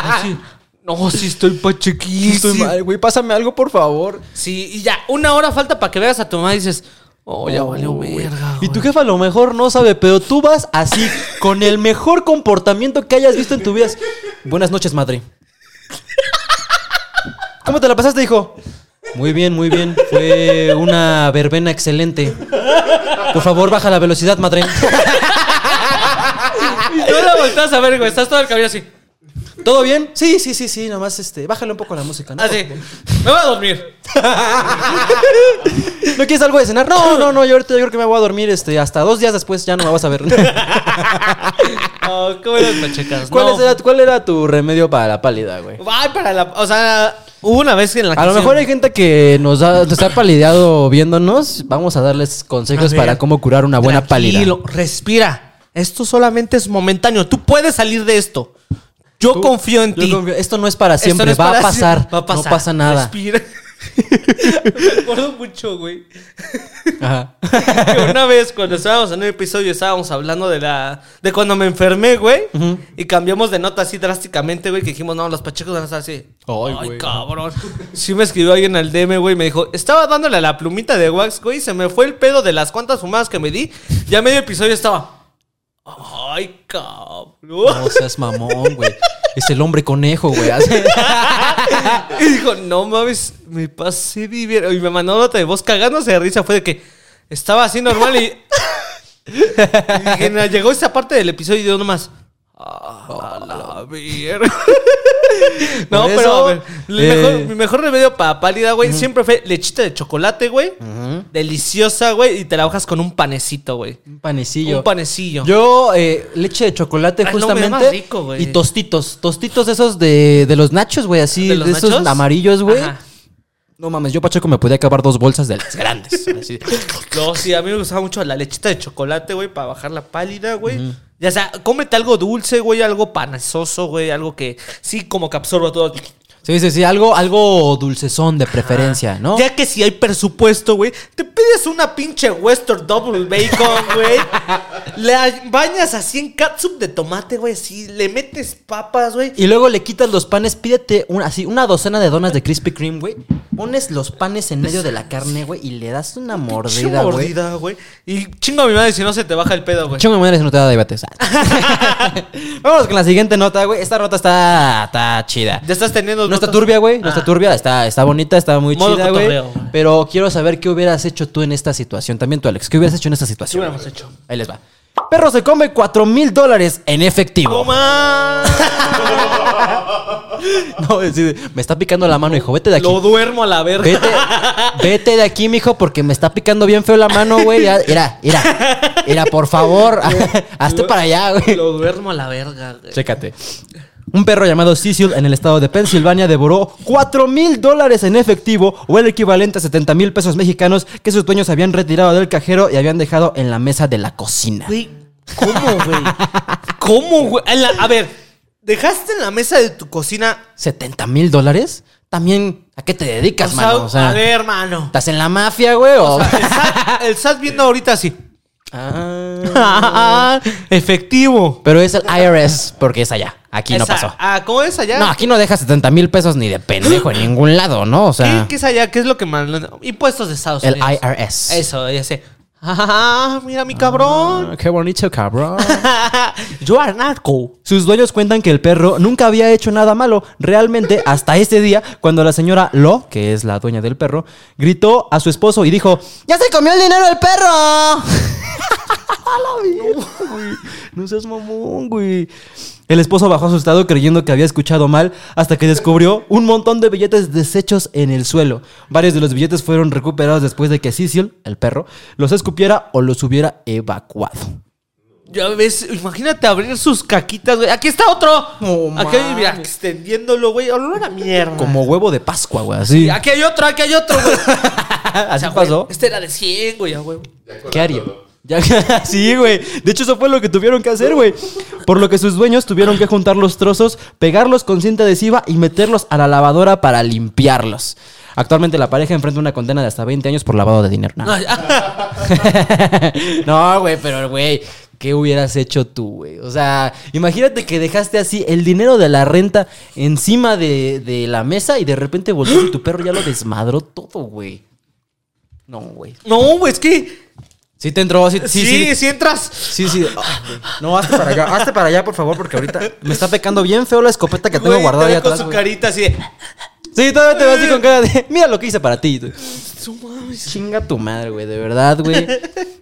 Así. No, sí estoy pachequísimo. Estoy mal, güey. Pásame algo, por favor. Sí, y ya, una hora falta para que veas a tu mamá y dices, oh, ya valió güey. verga. Y tu jefa a lo mejor no sabe, pero tú vas así, con el mejor comportamiento que hayas visto en tu vida. Buenas noches, madre. ¿Cómo te la pasaste, hijo? Muy bien, muy bien. Fue una verbena excelente. Por favor, baja la velocidad, madre. No la volteas a ver, güey. Estás todo el cabello así. ¿Todo bien? Sí, sí, sí, sí. Nomás, este, bájale un poco la música, ¿no? Así. Me voy a dormir. ¿No quieres algo de cenar? No, no, no. Yo ahorita yo creo que me voy a dormir, este, hasta dos días después ya no me vas a ver. Oh, ¿Cómo eran pachecas? ¿Cuál, No. era, ¿Cuál era tu remedio para la pálida, güey? Ay, para la. O sea, hubo una vez en la que. A lo mejor hay gente que nos, da, nos está palideado viéndonos. Vamos a darles consejos A ver, para cómo curar una buena pálida. Respira. Esto solamente es momentáneo. Tú puedes salir de esto. Yo Tú- confío en ti. confío- Esto no es para siempre, no es va, para a pasar, va a pasar. No pasa nada. Respira. Me acuerdo mucho, güey. Ajá. Que una vez cuando estábamos en un episodio estábamos hablando de la de cuando me enfermé, güey, y cambiamos de nota así drásticamente, güey, que dijimos, "No, los pachecos van a estar así." Ay, Ay, güey. cabrón. Sí me escribió alguien al DM, güey, me dijo, "Estaba dándole a la plumita de wax, güey, se me fue el pedo de las cuantas fumadas que me di." Ya medio episodio estaba Ay, cabrón. No seas mamón, güey. Es el hombre conejo, güey. Y dijo, no mames, me pasé bien. Y me mandó nota de voz cagándose de risa. Fue de que estaba así normal y. y dije, "No, llegó esa parte del episodio y yo nomás. "Ah, la verga". no, pero eso, a ver, el eh, mejor- mi mejor remedio para pálida, güey, siempre fue lechita de chocolate, güey. Deliciosa, güey. Y te la bajas con un panecito, güey. Un panecillo. Un panecillo. Yo, eh, leche de chocolate, Ay, no, me da justamente. más rico, güey. y tostitos. Tostitos esos de, de los nachos, güey, así. ¿De esos nachos? amarillos, güey. Ajá. No mames, yo Pacheco me podía acabar dos bolsas de las grandes. así. No, sí, a mí me gustaba mucho la lechita de chocolate, güey, para bajar la pálida, güey. Ya sea, cómete algo dulce, güey, algo panazoso, güey, algo que sí como que absorba todo. Sí, sí, sí, algo, algo dulcezón de preferencia, ¿no? Ya que si hay presupuesto, güey, te pides una pinche Western Double Bacon, güey. Le bañas así en catsup de tomate, güey, así, le metes papas, güey. Y luego le quitas los panes, pídete una, así, una docena de donas de Krispy Kreme, güey. Pones los panes en medio de la carne, güey, y le das una mordida, güey. mordida, güey. Y chingo a mi madre si no se te baja el pedo, güey. Chingo de madre si no te da diabetes. Vamos con la siguiente nota, güey. Esta nota está, está chida. Ya estás teniendo No está turbia, güey. No está Ah. turbia. Está, está bonita, está muy Modo chida, güey. cotorreo, güey. Pero quiero saber qué hubieras hecho tú en esta situación. También tú, Alex. ¿Qué hubieras hecho en esta ¿Qué situación? hubiéramos hecho? Ahí les va. Perro se come 4 mil dólares en efectivo. ¡No más! No, es decir, me está picando la mano, hijo. Vete de aquí. Lo duermo a la verga. Vete, vete de aquí, mijo, porque me está picando bien feo la mano, güey. Ya, Mira, mira. Mira, por favor. Hazte para allá, güey. Lo duermo a la verga, güey. Chécate. Un perro llamado Cecil en el estado de Pensilvania devoró 4 mil dólares en efectivo o el equivalente a 70 mil pesos mexicanos que sus dueños habían retirado del cajero y habían dejado en la mesa de la cocina. Güey, ¿cómo, güey? ¿Cómo, güey? A ver, ¿dejaste en la mesa de tu cocina? ¿70 mil dólares? También, ¿a qué te dedicas, O sea, mano? O sea, a ver, mano. ¿estás en la mafia, güey? O... O sea, el, SAT, el SAT viendo ahorita así. Ah. Efectivo. Pero es el IRS porque es allá. Aquí no pasó. Ah, ¿cómo es allá? No, aquí no dejas 70 mil pesos ni de pendejo en ningún lado, ¿no? O ¿Qué, sea, qué es allá? ¿Qué es lo que mandan? Impuestos de Estados el Unidos. IRS. Eso, ya sé. Ah, mira mi cabrón. Ah, qué bonito, cabrón. Yo a narco. Sus dueños cuentan que el perro nunca había hecho nada malo, realmente hasta ese día, cuando la señora Lo, que es la dueña del perro, gritó a su esposo y dijo, ¡Ya se comió el dinero el perro! no, güey. No seas mamón, güey. El esposo bajó asustado creyendo que había escuchado mal hasta que descubrió un montón de billetes deshechos en el suelo. Varios de los billetes fueron recuperados después de que Cecil, el perro, los escupiera o los hubiera evacuado. Ya ves, imagínate abrir sus caquitas, güey. Aquí está otro. No aquí hay, mira, extendiéndolo, güey. Olor a mierda. Como huevo de Pascua, güey, así. Y aquí hay otro, aquí hay otro, güey. Así O sea, güey, pasó. Este era de 100, güey, a huevo. ¿Qué haría? Ya, sí, güey. De hecho, eso fue lo que tuvieron que hacer, güey. Por lo que sus dueños tuvieron que juntar los trozos, pegarlos con cinta adhesiva y meterlos a la lavadora para limpiarlos. Actualmente la pareja enfrenta una condena de hasta 20 años por lavado de dinero. No, güey, pero, güey, ¿qué hubieras hecho tú, güey? O sea, imagínate que dejaste así el dinero de la renta encima de, de la mesa y de repente volteó y tu perro ya lo desmadró todo, güey. No, güey. No, güey, es que. Sí te entró, sí, Sí, sí, sí, sí. entras. Sí, sí. No, hazte para allá, hazte para allá, por favor, porque ahorita me está pecando bien feo la escopeta que tengo Güey, guardada te ve con atrás. su güey. carita así de. Sí, todavía te vas así con cara de, mira lo que hice para ti. "Su mames". Chinga tu madre, güey, de verdad, güey.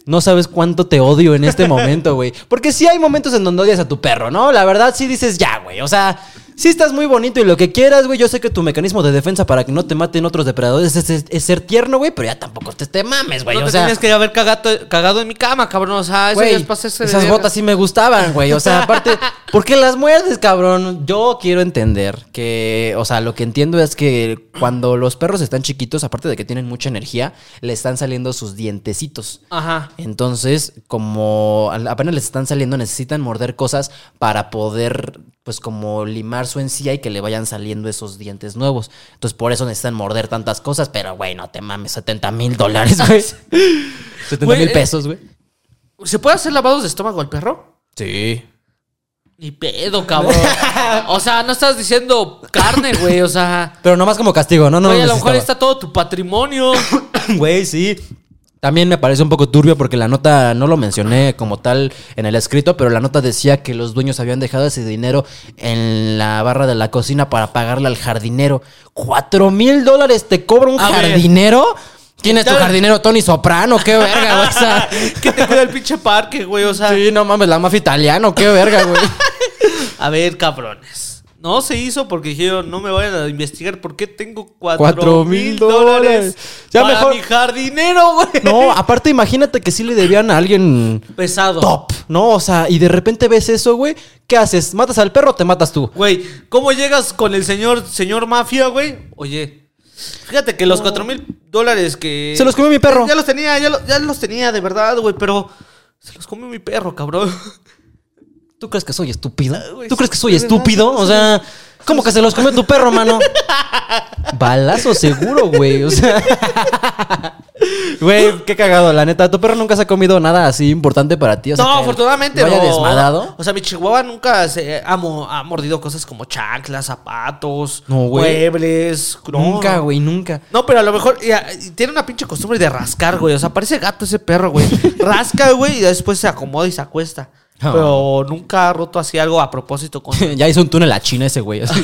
No sabes cuánto te odio en este momento, güey. Porque sí hay momentos en donde odias a tu perro, ¿no? La verdad sí dices, ya, güey. O sea, sí estás muy bonito y lo que quieras, güey. Yo sé que tu mecanismo de defensa para que no te maten otros depredadores es, es- es ser tierno, güey. Pero ya tampoco te, te mames, güey. No o te sea, tienes que haber cagado, cagado en mi cama, cabrón. O sea, eso ya es pasarse de esas verga. botas sí me gustaban, güey. O sea, aparte, ¿Por qué las muerdes, cabrón? Yo quiero entender que, o sea, lo que entiendo es que cuando los perros están chiquitos, aparte de que tienen mucha energía, le están saliendo sus dientecitos. Ajá. Entonces, como apenas les están saliendo, necesitan morder cosas para poder, pues, como limar su encía y que le vayan saliendo esos dientes nuevos. Entonces, por eso necesitan morder tantas cosas, pero, güey, no te mames, 70 mil dólares, güey. 70 Güey, mil eh, pesos, güey. ¿Se puede hacer lavados de estómago al perro? Sí. Ni pedo, cabrón. o sea, no estás diciendo carne, güey. O sea, Pero nomás como castigo, ¿no? No a lo mejor está todo tu patrimonio. Güey, sí. También me parece un poco turbio porque la nota no lo mencioné como tal en el escrito, pero la nota decía que los dueños habían dejado ese dinero en la barra de la cocina para pagarle al jardinero. ¿Cuatro mil dólares te cobra un A ver. jardinero? ¿Quién es tu jardinero? Tony Soprano, qué verga, güey. O sea, que te cuida el pinche parque, güey. O sea, sí, no mames, la mafia italiano, qué verga, güey. a ver, cabrones. No se hizo porque dijeron, no me vayan a investigar por qué tengo cuatro, mil dólares. Ya para mejor- mi jardinero, güey. No, aparte imagínate que sí le debían a alguien Pesado. top, ¿no? O sea, y de repente ves eso, güey. ¿Qué haces? ¿Matas al perro o te matas tú? Güey, ¿cómo llegas con el señor, señor mafia, güey? Oye, fíjate que los cuatro mil dólares que... Se los comió mi perro. Ya los tenía, ya, lo- ya los tenía, de verdad, güey, pero... Se los comió mi perro, cabrón. ¿Tú crees que soy estúpido? güey, ¿Tú crees que soy estúpido? O sea, ¿cómo que se los comió tu perro, mano? Balazo seguro, güey. O sea. Güey, qué cagado, la neta. Tu perro nunca se ha comido nada así importante para ti. O sea, no, que afortunadamente haya no. desmadado. O sea, mi chihuahua nunca se ha, mo- ha mordido cosas como chanclas, zapatos, No, güey. muebles. no. Nunca, güey, nunca. No, pero a lo mejor ya, y tiene una pinche costumbre de rascar, güey. O sea, parece gato ese perro, güey. Rasca, güey, y después se acomoda y se acuesta. Ah. Pero nunca ha roto así algo a propósito con... ya hizo un túnel a China ese güey. así.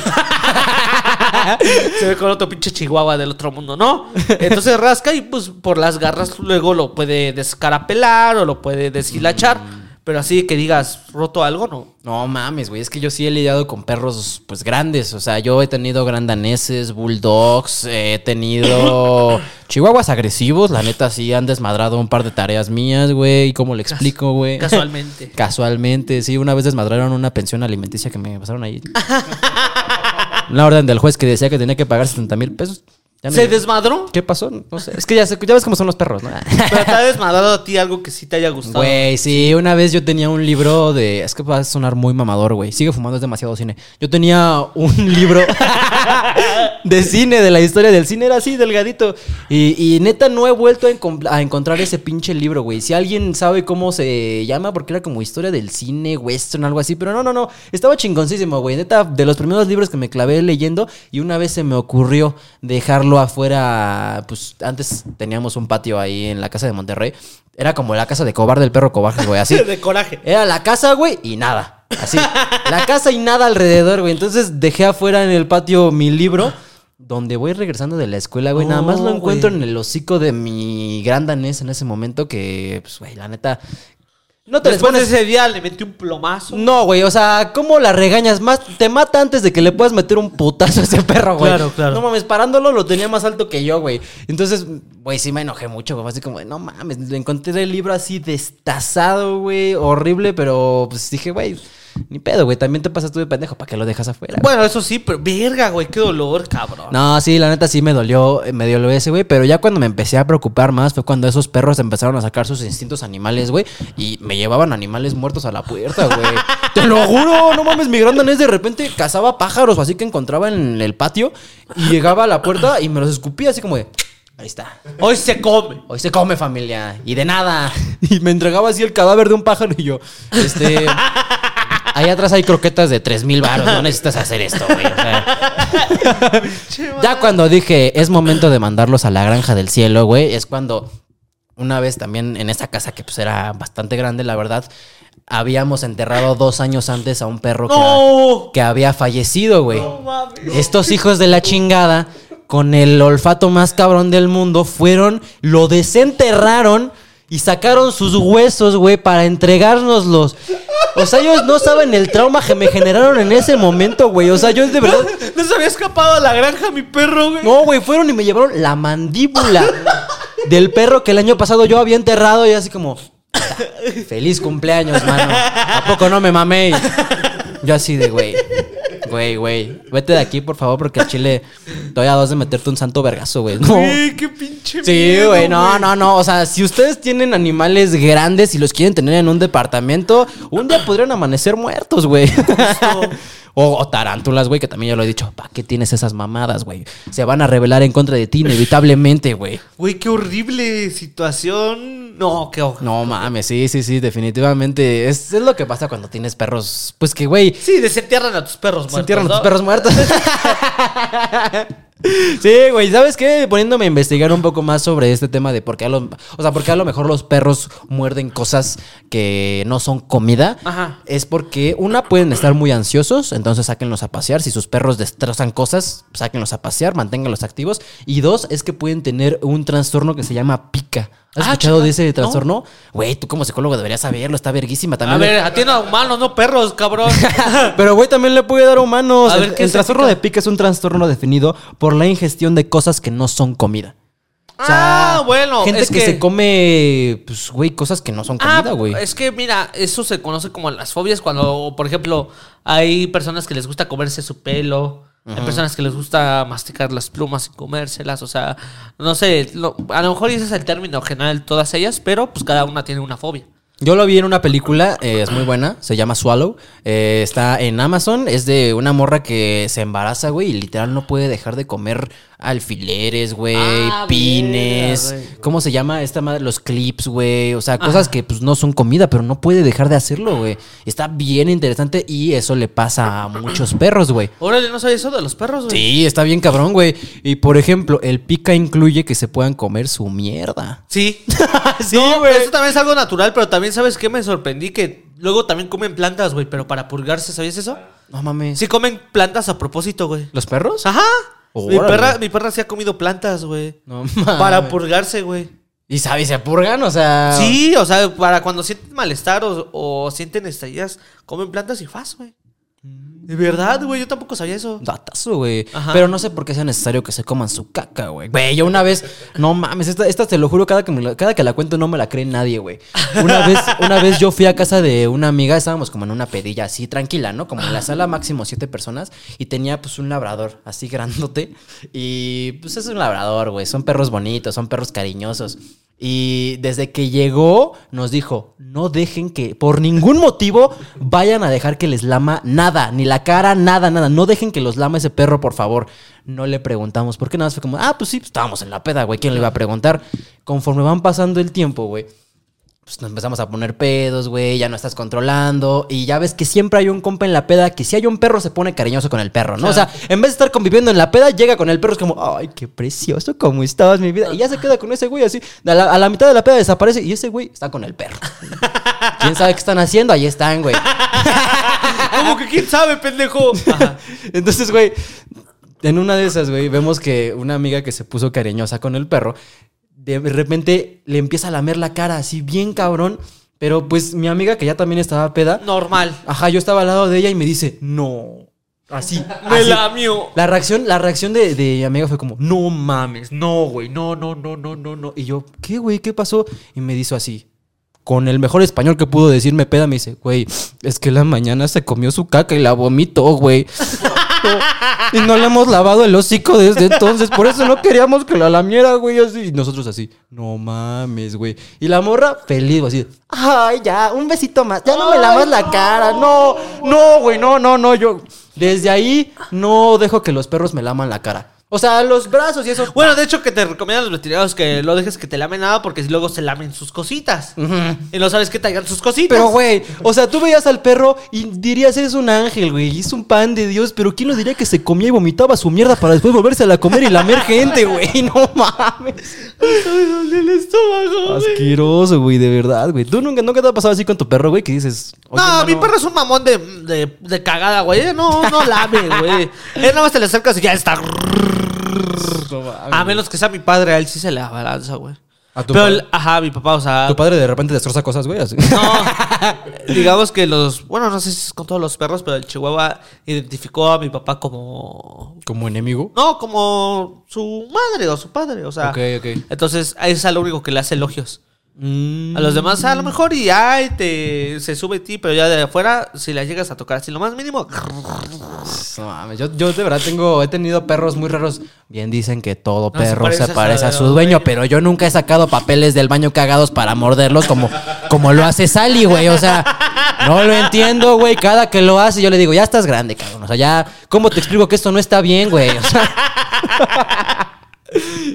se ve con otro pinche chihuahua del otro mundo, ¿no? Entonces rasca y pues por las garras luego lo puede descarapelar o lo puede deshilachar. Mm. Pero así que digas, roto algo, no. No mames, güey. Es que yo sí he lidiado con perros, pues grandes. O sea, yo he tenido grandaneses, bulldogs, he tenido chihuahuas agresivos. La neta, sí han desmadrado un par de tareas mías, güey. ¿Cómo le explico, güey? Casualmente. Casualmente, sí. Una vez desmadraron una pensión alimenticia que me pasaron ahí. Una orden del juez que decía que tenía que pagar 70 mil pesos. Ya me- ¿Se desmadró? ¿Qué pasó? No sé. Es que ya, sé- ya ves cómo son los perros, ¿no? Pero te ha desmadrado a ti algo que sí te haya gustado. Güey, sí, una vez yo tenía un libro de. Es que va a sonar muy mamador, güey. Sigue fumando, es demasiado cine. Yo tenía un libro de cine, de la historia del cine, era así, delgadito. Y, y neta, no he vuelto a, encom- a encontrar ese pinche libro, güey. Si alguien sabe cómo se llama, porque era como historia del cine, western, algo así. Pero no, no, no. Estaba chingoncísimo, güey. Neta, de los primeros libros que me clavé leyendo. Y una vez se me ocurrió dejarlo afuera. Pues antes teníamos un patio ahí en la casa de Monterrey. Era como la casa de cobarde, el perro cobarde, güey, así. De coraje. Era la casa, güey, y nada. Así. La casa y nada alrededor, güey. Entonces dejé afuera en el patio mi libro. Donde voy regresando de la escuela, güey. Nada más lo encuentro güey. en el hocico de mi gran danés en ese momento. Que, pues, güey, la neta. No te les Después de pones. ese día le metí un plomazo. No, güey, o sea, ¿cómo la regañas más? Te mata antes de que le puedas meter un putazo a ese perro, güey. Claro, claro. No mames, parándolo lo tenía más alto que yo, güey. Entonces, güey, sí me enojé mucho, güey. Así como, no mames, le encontré el libro así destazado, güey, horrible, pero pues dije, güey, ni pedo, güey. También te pasas tú de pendejo, ¿para qué lo dejas afuera? güey? Bueno, eso sí, pero verga, güey, qué dolor, cabrón. No, sí, la neta sí me dolió, eh, me dio lo ese, güey. Pero ya cuando me empecé a preocupar más fue cuando esos perros empezaron a sacar sus instintos animales, güey. Y me llevaban animales muertos a la puerta, güey. Te lo juro, no mames, mi gran danés de repente cazaba pájaros o así que encontraba en el patio. Y llegaba a la puerta y me los escupía así como de. Ahí está. Hoy se come. Hoy se come, familia. Y de nada. Y me entregaba así el cadáver de un pájaro y yo, este. Ahí atrás hay croquetas de 3 mil baros. No necesitas hacer esto, güey. O sea. ya cuando dije, es momento de mandarlos a la granja del cielo, güey, es cuando una vez también en esa casa que pues era bastante grande, la verdad, habíamos enterrado dos años antes a un perro que, No. que había fallecido, güey. No. Estos hijos de la chingada, con el olfato más cabrón del mundo, fueron, lo desenterraron y sacaron sus huesos, güey, para entregárnoslos. O sea, ellos no saben el trauma que me generaron en ese momento, güey. O sea, yo de verdad... No se había escapado a la granja mi perro, güey. No, güey, fueron y me llevaron la mandíbula del perro que el año pasado yo había enterrado y así como... Feliz cumpleaños, mano. ¿A poco no me mamé? Yo así de, güey, güey, güey, vete de aquí, por favor, porque al chile estoy a dos de meterte un santo vergazo, güey. No. Güey, qué pinche Sí, güey, no, no, no. O sea, si ustedes tienen animales grandes y los quieren tener en un departamento, un día podrían amanecer muertos, güey. O, o tarántulas, güey, que también ya lo he dicho. ¿Para qué tienes esas mamadas, güey? Se van a rebelar en contra de ti, inevitablemente, güey. Güey, qué horrible situación. No, qué horror. No mames, sí, sí, sí, definitivamente. Es, es lo que pasa cuando tienes perros. Pues que, güey, Sí, desentierran a tus perros se entierran a tus ¿no? perros muertos. Sí, güey, ¿sabes qué? Poniéndome a investigar un poco más sobre este tema de por qué a lo, o sea, por qué a lo mejor los perros muerden cosas que no son comida. Ajá. Es porque, una, pueden estar muy ansiosos, entonces sáquenlos a pasear. Si sus perros destrozan cosas, sáquenlos a pasear, manténganlos activos. Y dos, es que pueden tener un trastorno que se llama pica. ¿Has Ah, escuchado chinga, de ese no. trastorno? Güey, tú como psicólogo deberías saberlo, está verguísima A también. ver, atienda a humanos, no perros, cabrón. Pero, güey, también le puede dar a humanos. A ver, el ¿qué el es trastorno de pica es un trastorno definido por la ingestión de cosas que no son comida. O sea, ah, bueno. Gente es que, se come, pues, güey, cosas que no son Ah, comida, güey. es que mira, eso se conoce como las fobias cuando, por ejemplo, hay personas que les gusta comerse su pelo, hay personas que les gusta masticar las plumas y comérselas, o sea, no sé, lo- a lo mejor ese es el término general todas ellas, pero pues cada una tiene una fobia. Yo lo vi en una película, eh, es muy buena, se llama Swallow. eh, está en Amazon, es de una morra que se embaraza, güey, y literal no puede dejar de comer alfileres, güey, Ah, pines. ¿Cómo se llama esta madre? Los clips, güey. O sea, cosas que pues no son comida, pero no puede dejar de hacerlo, güey. Está bien interesante y eso le pasa a muchos perros, güey. Órale, no sabía eso de los perros, güey. Sí, está bien cabrón, güey. Y por ejemplo, el pica incluye que se puedan comer su mierda. Sí. Sí, no, güey. Eso también es algo natural, pero también, ¿sabes qué? Me sorprendí que luego también comen plantas, güey, pero para purgarse, ¿sabías eso? No mames. Sí comen plantas a propósito, güey. ¿Los perros? Ajá. Mi perra, mi perra sí ha comido plantas, güey. No mames. Para purgarse, güey. ¿Y sabes, se purgan? O sea. Sí, o sea, para cuando sienten malestar o, o sienten estrellas, comen plantas y faz, güey. De verdad, güey, yo tampoco sabía eso. Datazo, güey. Pero no sé por qué sea necesario que se coman su caca, güey. Güey, yo una vez, no mames, esta, esta te lo juro, cada que, me la, cada que la cuento no me la cree nadie, güey. Una vez, una vez yo fui a casa de una amiga, estábamos como en una pedilla así tranquila, ¿no? Como en la sala máximo siete personas y tenía pues un labrador así grandote. Y pues es un labrador, güey. Son perros bonitos, son perros cariñosos. Y desde que llegó, nos dijo: no dejen que, por ningún motivo, vayan a dejar que les lama nada, ni la cara, nada, nada. No dejen que los lama ese perro, por favor. No le preguntamos, porque nada más fue como, ah, pues sí, pues, estábamos en la peda, güey. ¿Quién le iba a preguntar? Conforme van pasando el tiempo, güey. Pues nos empezamos a poner pedos, güey, ya no estás controlando. Y ya ves que siempre hay un compa en la peda que si hay un perro se pone cariñoso con el perro, ¿no? O sea, en vez de estar conviviendo en la peda, llega con el perro, es como, ay, qué precioso, ¿cómo estabas, mi vida? Y ya se queda con ese güey así. A la, a la mitad de la peda desaparece y ese güey está con el perro. ¿Quién sabe qué están haciendo? Ahí están, güey. ¿Cómo que quién sabe, pendejo? Ajá. Entonces, güey, en una de esas, güey, vemos que una amiga que se puso cariñosa con el perro, de repente le empieza a lamer la cara así bien cabrón. Pero pues mi amiga que ya también estaba peda, Normal. ajá, yo estaba al lado de ella y me dice, no. Así. Me lamió. La reacción, la reacción de, de mi amiga fue como, no mames, no, güey, no, no, no, no, no, no. Y yo, ¿qué, güey? ¿Qué pasó? Y me dijo así, con el mejor español que pudo decirme peda, me dice, güey, es que la mañana se comió su caca y la vomitó, güey. y no le hemos lavado el hocico desde entonces, por eso no queríamos que la lamiera, güey, así. Y nosotros así, no mames, güey. Y la morra feliz, güey, así, ay, ya, un besito más, ya no me lavas la cara, no, no, güey, no, no, no, yo... Desde ahí no dejo que los perros me laman la cara. O sea, los brazos y eso. Bueno, de hecho que te recomiendan los veterinarios que lo dejes que te lamen nada porque luego se lamen sus cositas. Y no sabes que te hagan sus cositas. Pero, güey, o sea, tú veías al perro y dirías, es un ángel, güey, es un pan de Dios, pero ¿quién nos diría que se comía y vomitaba su mierda para después volverse a la comer y lamer gente, güey? No mames. el estómago. Asqueroso, güey, de verdad, güey. ¿Tú nunca, nunca te ha pasado así con tu perro, güey, que dices... "Oye, No, mi perro es un mamón de, de, de cagada, güey. Eh, No, no lame, güey. Él nada más te le acercas y ya está. A menos que sea mi padre, a él sí se le abalanza, güey. ¿A tu Pero, padre? el- ajá, mi papá, o sea. Tu padre de repente destroza cosas, güey, así. No, digamos que los. Bueno, no sé si es con todos los perros, pero el Chihuahua identificó a mi papá como. Como enemigo. No, como su madre o su padre, o sea. Ok, ok. Entonces, es a lo único que le hace elogios. Mm. A los demás a lo mejor y ay, te, se sube a ti, pero ya de afuera, si la llegas a tocar así lo más mínimo, No mames, yo, yo de verdad tengo, he tenido perros muy raros. Bien dicen que todo No, se perro parece se parece a su su dueño, dueño. pero yo nunca he sacado papeles del baño cagados para morderlos como, como lo hace Sally, güey. O sea, no lo entiendo, güey. Cada que lo hace, yo le digo, ya estás grande, cabrón. O sea, ya, ¿cómo te explico que esto no está bien, güey? O sea.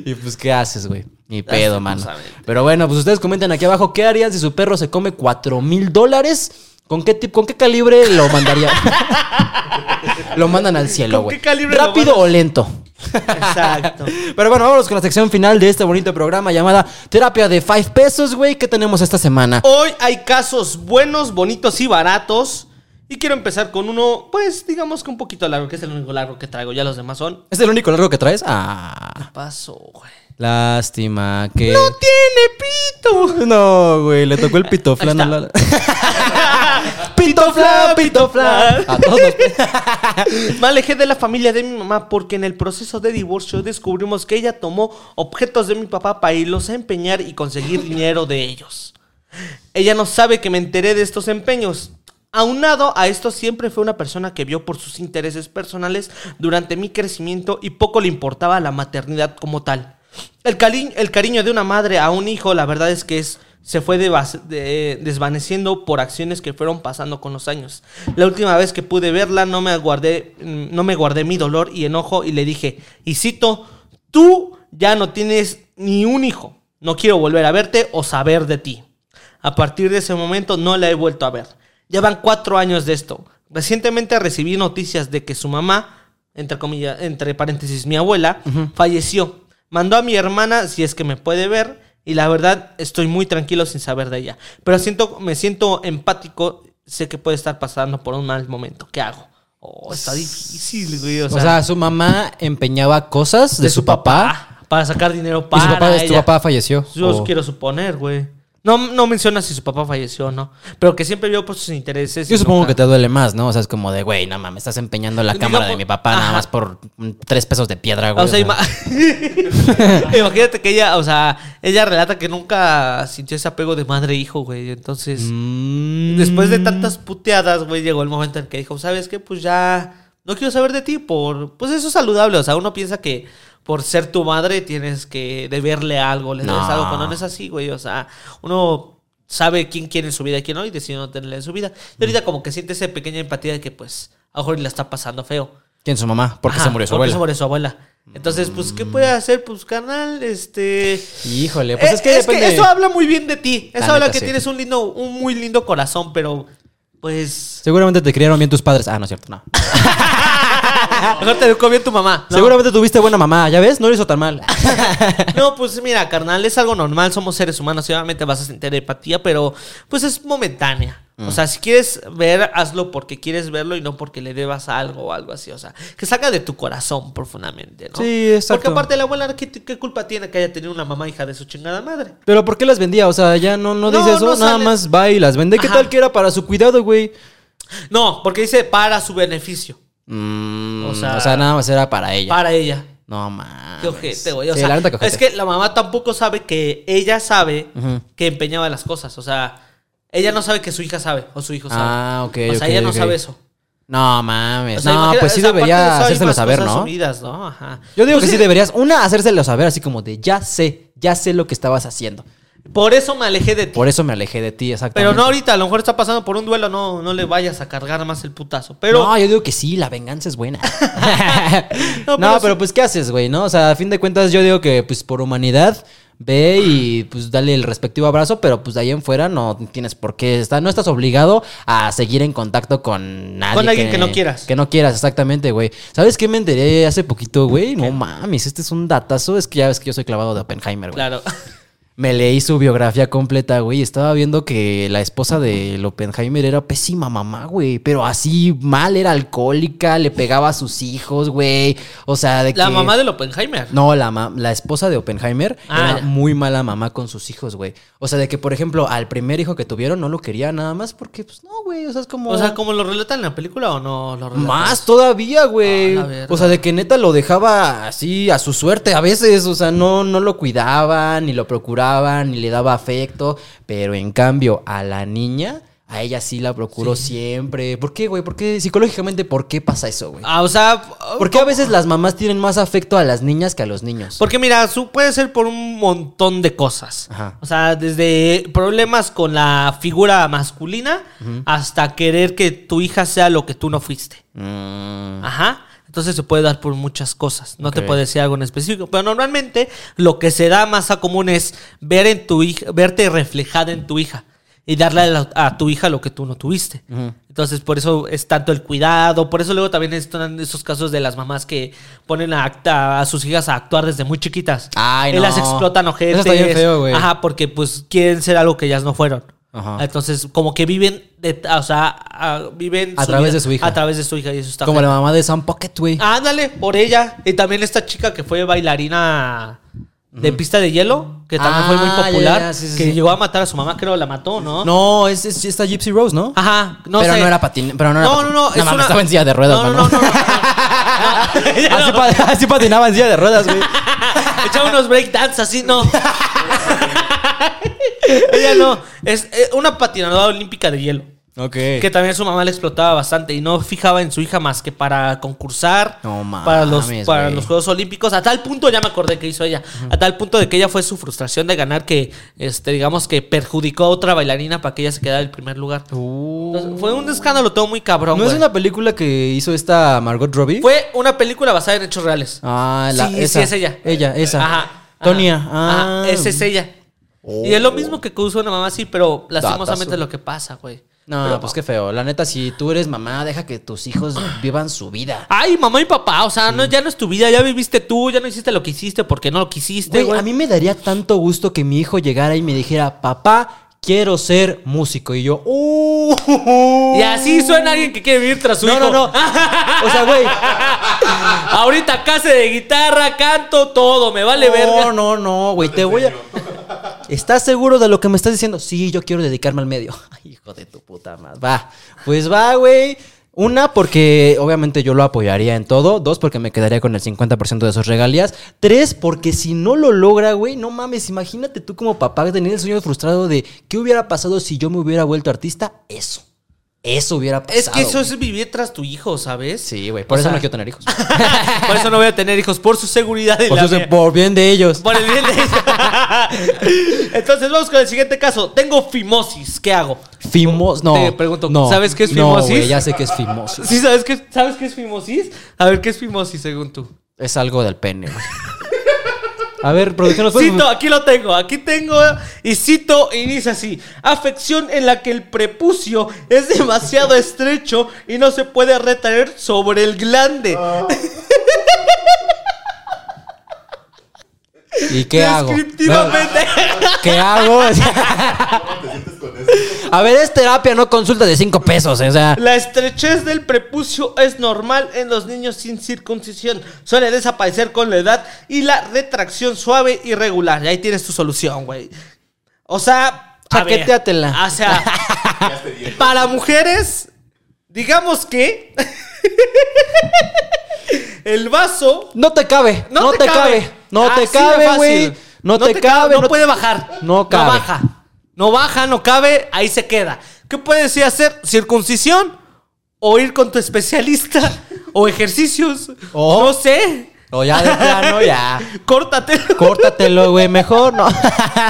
Y pues, ¿qué haces, güey? Ni pedo, mano. Pero bueno, pues ustedes comenten aquí abajo, ¿qué harían si su perro se come 4 mil dólares? ¿Con qué, tip- ¿Con qué calibre lo mandaría? lo mandan al cielo, ¿Con güey. qué calibre lo ¿Rápido o lento? Exacto. Pero bueno, vámonos con la sección final de este bonito programa llamada Terapia de 5 pesos, güey. ¿Qué tenemos esta semana? Hoy hay casos buenos, bonitos y baratos. Y quiero empezar con uno, pues digamos que un poquito largo, que es el único largo que traigo. Ya los demás son. ¿Es el único largo que traes? Ah, Paso, güey. lástima que... ¡No tiene pito! No, güey, le tocó el pitoflán. Ahí a la- pitoflán, pitoflán. A todos nos- Me alejé de la familia de mi mamá porque en el proceso de divorcio descubrimos que ella tomó objetos de mi papá para irlos a empeñar y conseguir dinero de ellos. Ella no sabe que me enteré de estos empeños. Aunado a esto, siempre fue una persona que vio por sus intereses personales durante mi crecimiento y poco le importaba la maternidad como tal. El, cari- el cariño de una madre a un hijo, la verdad es que es, se fue desvaneciendo por acciones que fueron pasando con los años. La última vez que pude verla no me mm, no me guardé mi dolor y enojo y le dije, y cito, tú ya no tienes ni un hijo. No quiero volver a verte o saber de ti. A partir de ese momento no la he vuelto a ver. Ya van cuatro años de esto. Recientemente recibí noticias de que su mamá, entre comillas, entre paréntesis, mi abuela, falleció. Mandó a mi hermana si es que me puede ver y la verdad estoy muy tranquilo sin saber de ella. Pero siento, me siento empático, sé que puede estar pasando por un mal momento. ¿Qué hago? Oh, está difícil, güey. O O sea, su mamá empeñaba cosas de, su papá. para sacar dinero Y para su papá, papá falleció. Yo O- quiero suponer, güey. No, no menciona si su papá falleció o no. Pero que siempre vio por sus intereses. Yo supongo nunca- que te duele más, ¿no? O sea, es como de, güey, no mames, estás empeñando la cámara de mi papá nada más por tres pesos de piedra, güey. O sea, o sea. ima- imagínate que ella, o sea, ella relata que nunca sintió ese apego de madre e hijo, güey. Entonces, Mm. después de tantas puteadas, güey, llegó el momento en que dijo, ¿sabes qué? Pues ya no quiero saber de ti por... Pues eso es saludable. O sea, uno piensa que por ser tu madre tienes que deberle algo, le debes No. algo. Cuando no es así, güey. O sea, uno sabe quién quiere en su vida y quién no y decide no tenerle en su vida. Y ahorita como que siente esa pequeña empatía de que, pues, a lo mejor la está pasando feo. ¿Quién su mamá? Porque Ajá, se murió su abuela. se murió su abuela. Entonces, pues, ¿qué puede hacer? Pues, carnal, este... Híjole, pues Eh, es que depende. eso habla muy bien de ti. Eso La habla neta, que sí. tienes un lindo, un muy lindo corazón, pero pues. Seguramente te criaron bien tus padres. Ah, no es cierto, no. Mejor te educó bien tu mamá. ¿no? Seguramente tuviste buena mamá, ¿ya ves? No lo hizo tan mal. No, pues mira, carnal, es algo normal, somos seres humanos, obviamente vas a sentir empatía, pero pues es momentánea. Mm. O sea, si quieres ver, hazlo porque quieres verlo y no porque le debas algo o algo así. O sea, que salga de tu corazón profundamente, ¿no? Sí, exacto. Porque aparte la abuela, ¿qué, qué culpa tiene que haya tenido una mamá hija de su chingada madre? Pero ¿por qué las vendía? O sea, ya no, no No, dice eso, no nada sale. más va y las vende. ¿Qué Ajá. tal que era para su cuidado, güey? No, porque dice para su beneficio, Mm, O o, sea- nada más era para ella. para ella. No mames. Qué ojete, güey. O Sí, sea, la neta, que ojete. es que la mamá tampoco sabe que ella sabe que empeñaba las cosas. O sea, ella no sabe que su hija sabe o su hijo sabe. Ah, ok, O sea, ella no sabe eso. No mames. O sea, no, pues sí de debería hay hacérselo saber, ¿no? subidas, ¿no? Ajá. Yo digo Pues que sí deberías, una, hacérselo saber así como de, ya sé, ya sé lo que estabas haciendo. Por eso me alejé de ti. Por eso me alejé de ti, exactamente. Pero no ahorita, a lo mejor está pasando por un duelo, no, no le vayas a cargar más el putazo. Pero No, yo digo que sí, la venganza es buena. No, no, pero pero, sí. pues, ¿qué haces, güey? ¿No? O sea, a fin de cuentas, yo digo que, pues, por humanidad, ve y, pues, dale el respectivo abrazo, pero, pues, de ahí en fuera no tienes por qué estar, no estás obligado a seguir en contacto con nadie. Con alguien que no quieras. Que no quieras, exactamente, güey. ¿Sabes qué me enteré hace poquito, güey? No mames, este es un datazo. Es que ya ves que yo soy clavado de Oppenheimer, güey. claro. Me leí su biografía completa, güey. Estaba viendo que la esposa del Oppenheimer era pésima mamá, güey. Pero así mal, era alcohólica, le pegaba a sus hijos, güey. O sea, de que. La mamá del Oppenheimer. No, la, la esposa de Oppenheimer Ah, era ya. muy mala mamá con sus hijos, güey. O sea, de que, por ejemplo, al primer hijo que tuvieron no lo quería nada más porque, pues no, güey. O sea, es como. O sea, ¿como lo relatan en la película o no lo relatan? Más todavía, güey. Ah, o sea, de que neta lo dejaba así a su suerte a veces. O sea, no, no lo cuidaban ni lo procuraban. Procuraban y le daba afecto, pero en cambio a la niña, a ella sí la procuró siempre. ¿Por qué, güey? ¿Por qué psicológicamente por qué pasa eso, güey? Ah, o sea, ¿Por qué a veces las mamás tienen más afecto a las niñas que a los niños? Porque mira, su puede ser por un montón de cosas. Ajá. O sea, desde problemas con la figura masculina hasta querer que tu hija sea lo que tú no fuiste. Mm, Ajá. Entonces se puede dar por muchas cosas. No te Ok. puedo decir algo en específico. Pero normalmente lo que se da más a común es ver en tu hija, verte reflejada en tu hija. Y darle a, la- a tu hija lo que tú no tuviste. Entonces, por eso es tanto el cuidado. Por eso luego también están esos casos de las mamás que ponen a, acta- a sus hijas a actuar desde muy chiquitas. Ay, y no. las explotan ojetes. Eso está bien feo, güey. Ajá, porque pues quieren ser algo que ellas no fueron. Ajá. Entonces, como que viven, de, o sea, a- viven A través vida de su hija. A través de su hija y eso está como la mamá de Sam Pocket, güey. Ándale, por ella. Y también esta chica que fue bailarina de pista de hielo, que también fue muy Ah, popular, ya, sí, sí, que sí. llegó a matar a su mamá, creo la mató, ¿no? No, es, es esta Gypsy Rose, ¿no? Ajá, no pero sé. no era patin, pero no era No, no, no, es una- estaba en silla de ruedas, No, no, no, así, patinaba en silla de ruedas, güey. Echaba unos breakdance así, no. Ella no. Es eh, una patinadora olímpica de hielo. Ok. Que también su mamá le explotaba bastante y no fijaba en su hija más que para concursar No mames, para los para los Juegos Olímpicos. A tal punto ya me acordé que hizo ella. A tal punto de que ella fue su frustración de ganar que este digamos que perjudicó a otra bailarina para que ella se quedara en primer lugar. Entonces, fue un escándalo todo muy cabrón. ¿No es una película que hizo esta Margot Robbie? Fue una película basada en hechos reales. Ah, la, sí, esa. sí es ella. Ella, esa. Ajá. Tonia. Ah. ajá, esa es ella. Y es lo mismo que usa una mamá así, pero lastimosamente Datazo. es lo que pasa, güey. No, Pero- pues qué feo. La neta, si tú eres mamá, deja que tus hijos vivan su vida. Ay, mamá y papá, o sea, no, ya no es tu vida, ya viviste tú, ya no hiciste lo que hiciste porque no lo quisiste, Güey, güey. a mí me daría tanto gusto que mi hijo llegara y me dijera, papá, quiero ser músico. Y yo, ¡uh! Y así suena alguien que quiere vivir tras su No, hijo. no, no. O sea, güey. Ahorita clase de guitarra, canto, todo, me vale No, verga. no, no, güey. Te voy a. ¿Estás seguro de lo que me estás diciendo? Sí, yo quiero dedicarme al medio. Hijo de tu puta madre. Va. Pues va, güey. Una, porque obviamente yo lo apoyaría en todo. Dos, porque me quedaría con el 50% de sus regalías. Tres, porque si no lo logra, güey, no mames. Imagínate tú como papá tener el sueño frustrado de qué hubiera pasado si yo me hubiera vuelto artista. Eso. Eso hubiera pasado. Es que eso es vivir tras tu hijo, ¿sabes? Sí, güey. Por O eso sea- no quiero tener hijos. Por eso no voy a tener hijos, por su seguridad y Por, la su- mía. por bien de ellos. Por el bien de Entonces vamos con el siguiente caso. Tengo fimosis, ¿qué hago? Fimos, no. Te pregunto, no, ¿sabes qué es No, fimosis? güey, ya sé que es fimosis. ¿Sí sabes qué, sabes qué es fimosis? A ver, ¿qué es fimosis según tú? Es algo del pene, güey. A ver, producción, ¿nos puedes- Cito, aquí lo tengo, aquí tengo y cito y dice así, afección en la que el prepucio es demasiado estrecho y no se puede retraer sobre el glande. ¿Y qué hago? Descriptivamente. ¿Qué hago? ¿Cómo te sientes con eso? A ver, es terapia, no consulta de cinco pesos, o sea. La estrechez del prepucio es normal en los niños sin circuncisión. Suele desaparecer con la edad y la retracción suave y regular. Y ahí tienes tu solución, güey. O sea, Chaqueteatela. O sea, para mujeres, digamos que el vaso No te cabe, no, te, cabe. No te cabe, güey. No, te, cabe, no, puede bajar. No cabe. No baja. No baja, no cabe, ahí se queda. ¿Qué puedes ir a hacer? ¿Circuncisión? ¿O ir con tu especialista? ¿O ejercicios? O- No sé. O ya de plano, ya. Córtate. Córtatelo, güey, mejor, ¿no?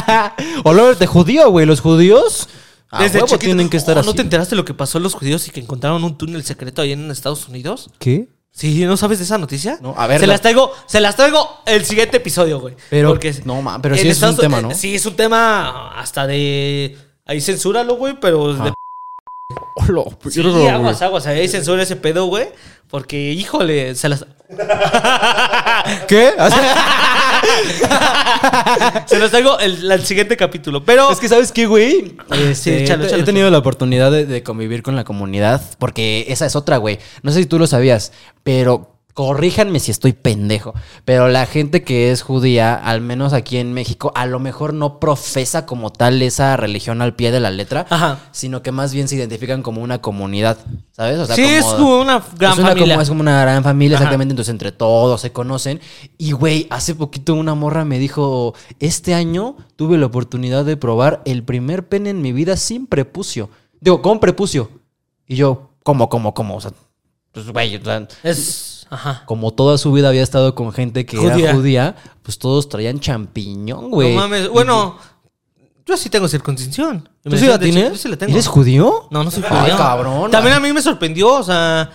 Olor de judío, güey. Los judíos a Desde huevo chiquito. tienen que estar Oh, así. ¿No te enteraste de lo que pasó a los judíos y que encontraron un túnel secreto ahí en Estados Unidos? ¿Qué? Sí, ¿no sabes de esa noticia? No, a ver, Se la- las traigo, se las traigo el siguiente episodio, güey. Pero- Porque no, ma, pero en sí es un tema, ¿no? Sí, es un tema hasta de. Ahí censúralo, güey, pero de Hola, Sí, aguas, aguas. Ahí censura ese pedo, güey. Porque, híjole, se las. ¿Qué? se los traigo el, el siguiente capítulo. Pero. Es que, ¿sabes qué, güey? Este, Sí, échalo, he- échalo, he tenido la oportunidad de, de convivir con la comunidad, porque esa es otra, güey. No sé si tú lo sabías, pero Corríjanme si estoy pendejo. Pero la gente que es judía, al menos aquí en México, a lo mejor no profesa como tal esa religión al pie de la letra, Ajá. sino que más bien se identifican como una comunidad, ¿sabes? O sea, sí, es como una gran es una, familia. Como, es como una gran familia, Ajá. exactamente. Entonces, entre todos se conocen. Y, güey, hace poquito una morra me dijo: Este año tuve la oportunidad de probar el primer pene en mi vida sin prepucio. Digo, con prepucio. Y yo, ¿cómo, cómo, cómo? O sea, pues, güey, o sea, Es. Ajá. como toda su vida había estado con gente que Judía. era judía, pues todos traían champiñón, güey. No mames. Bueno, yo sí tengo circuncisión. ¿Tú sí la tienes? Yo sí la tengo. ¿Eres judío? No, no soy Ay, judío. cabrón. También a mí me sorprendió, o sea,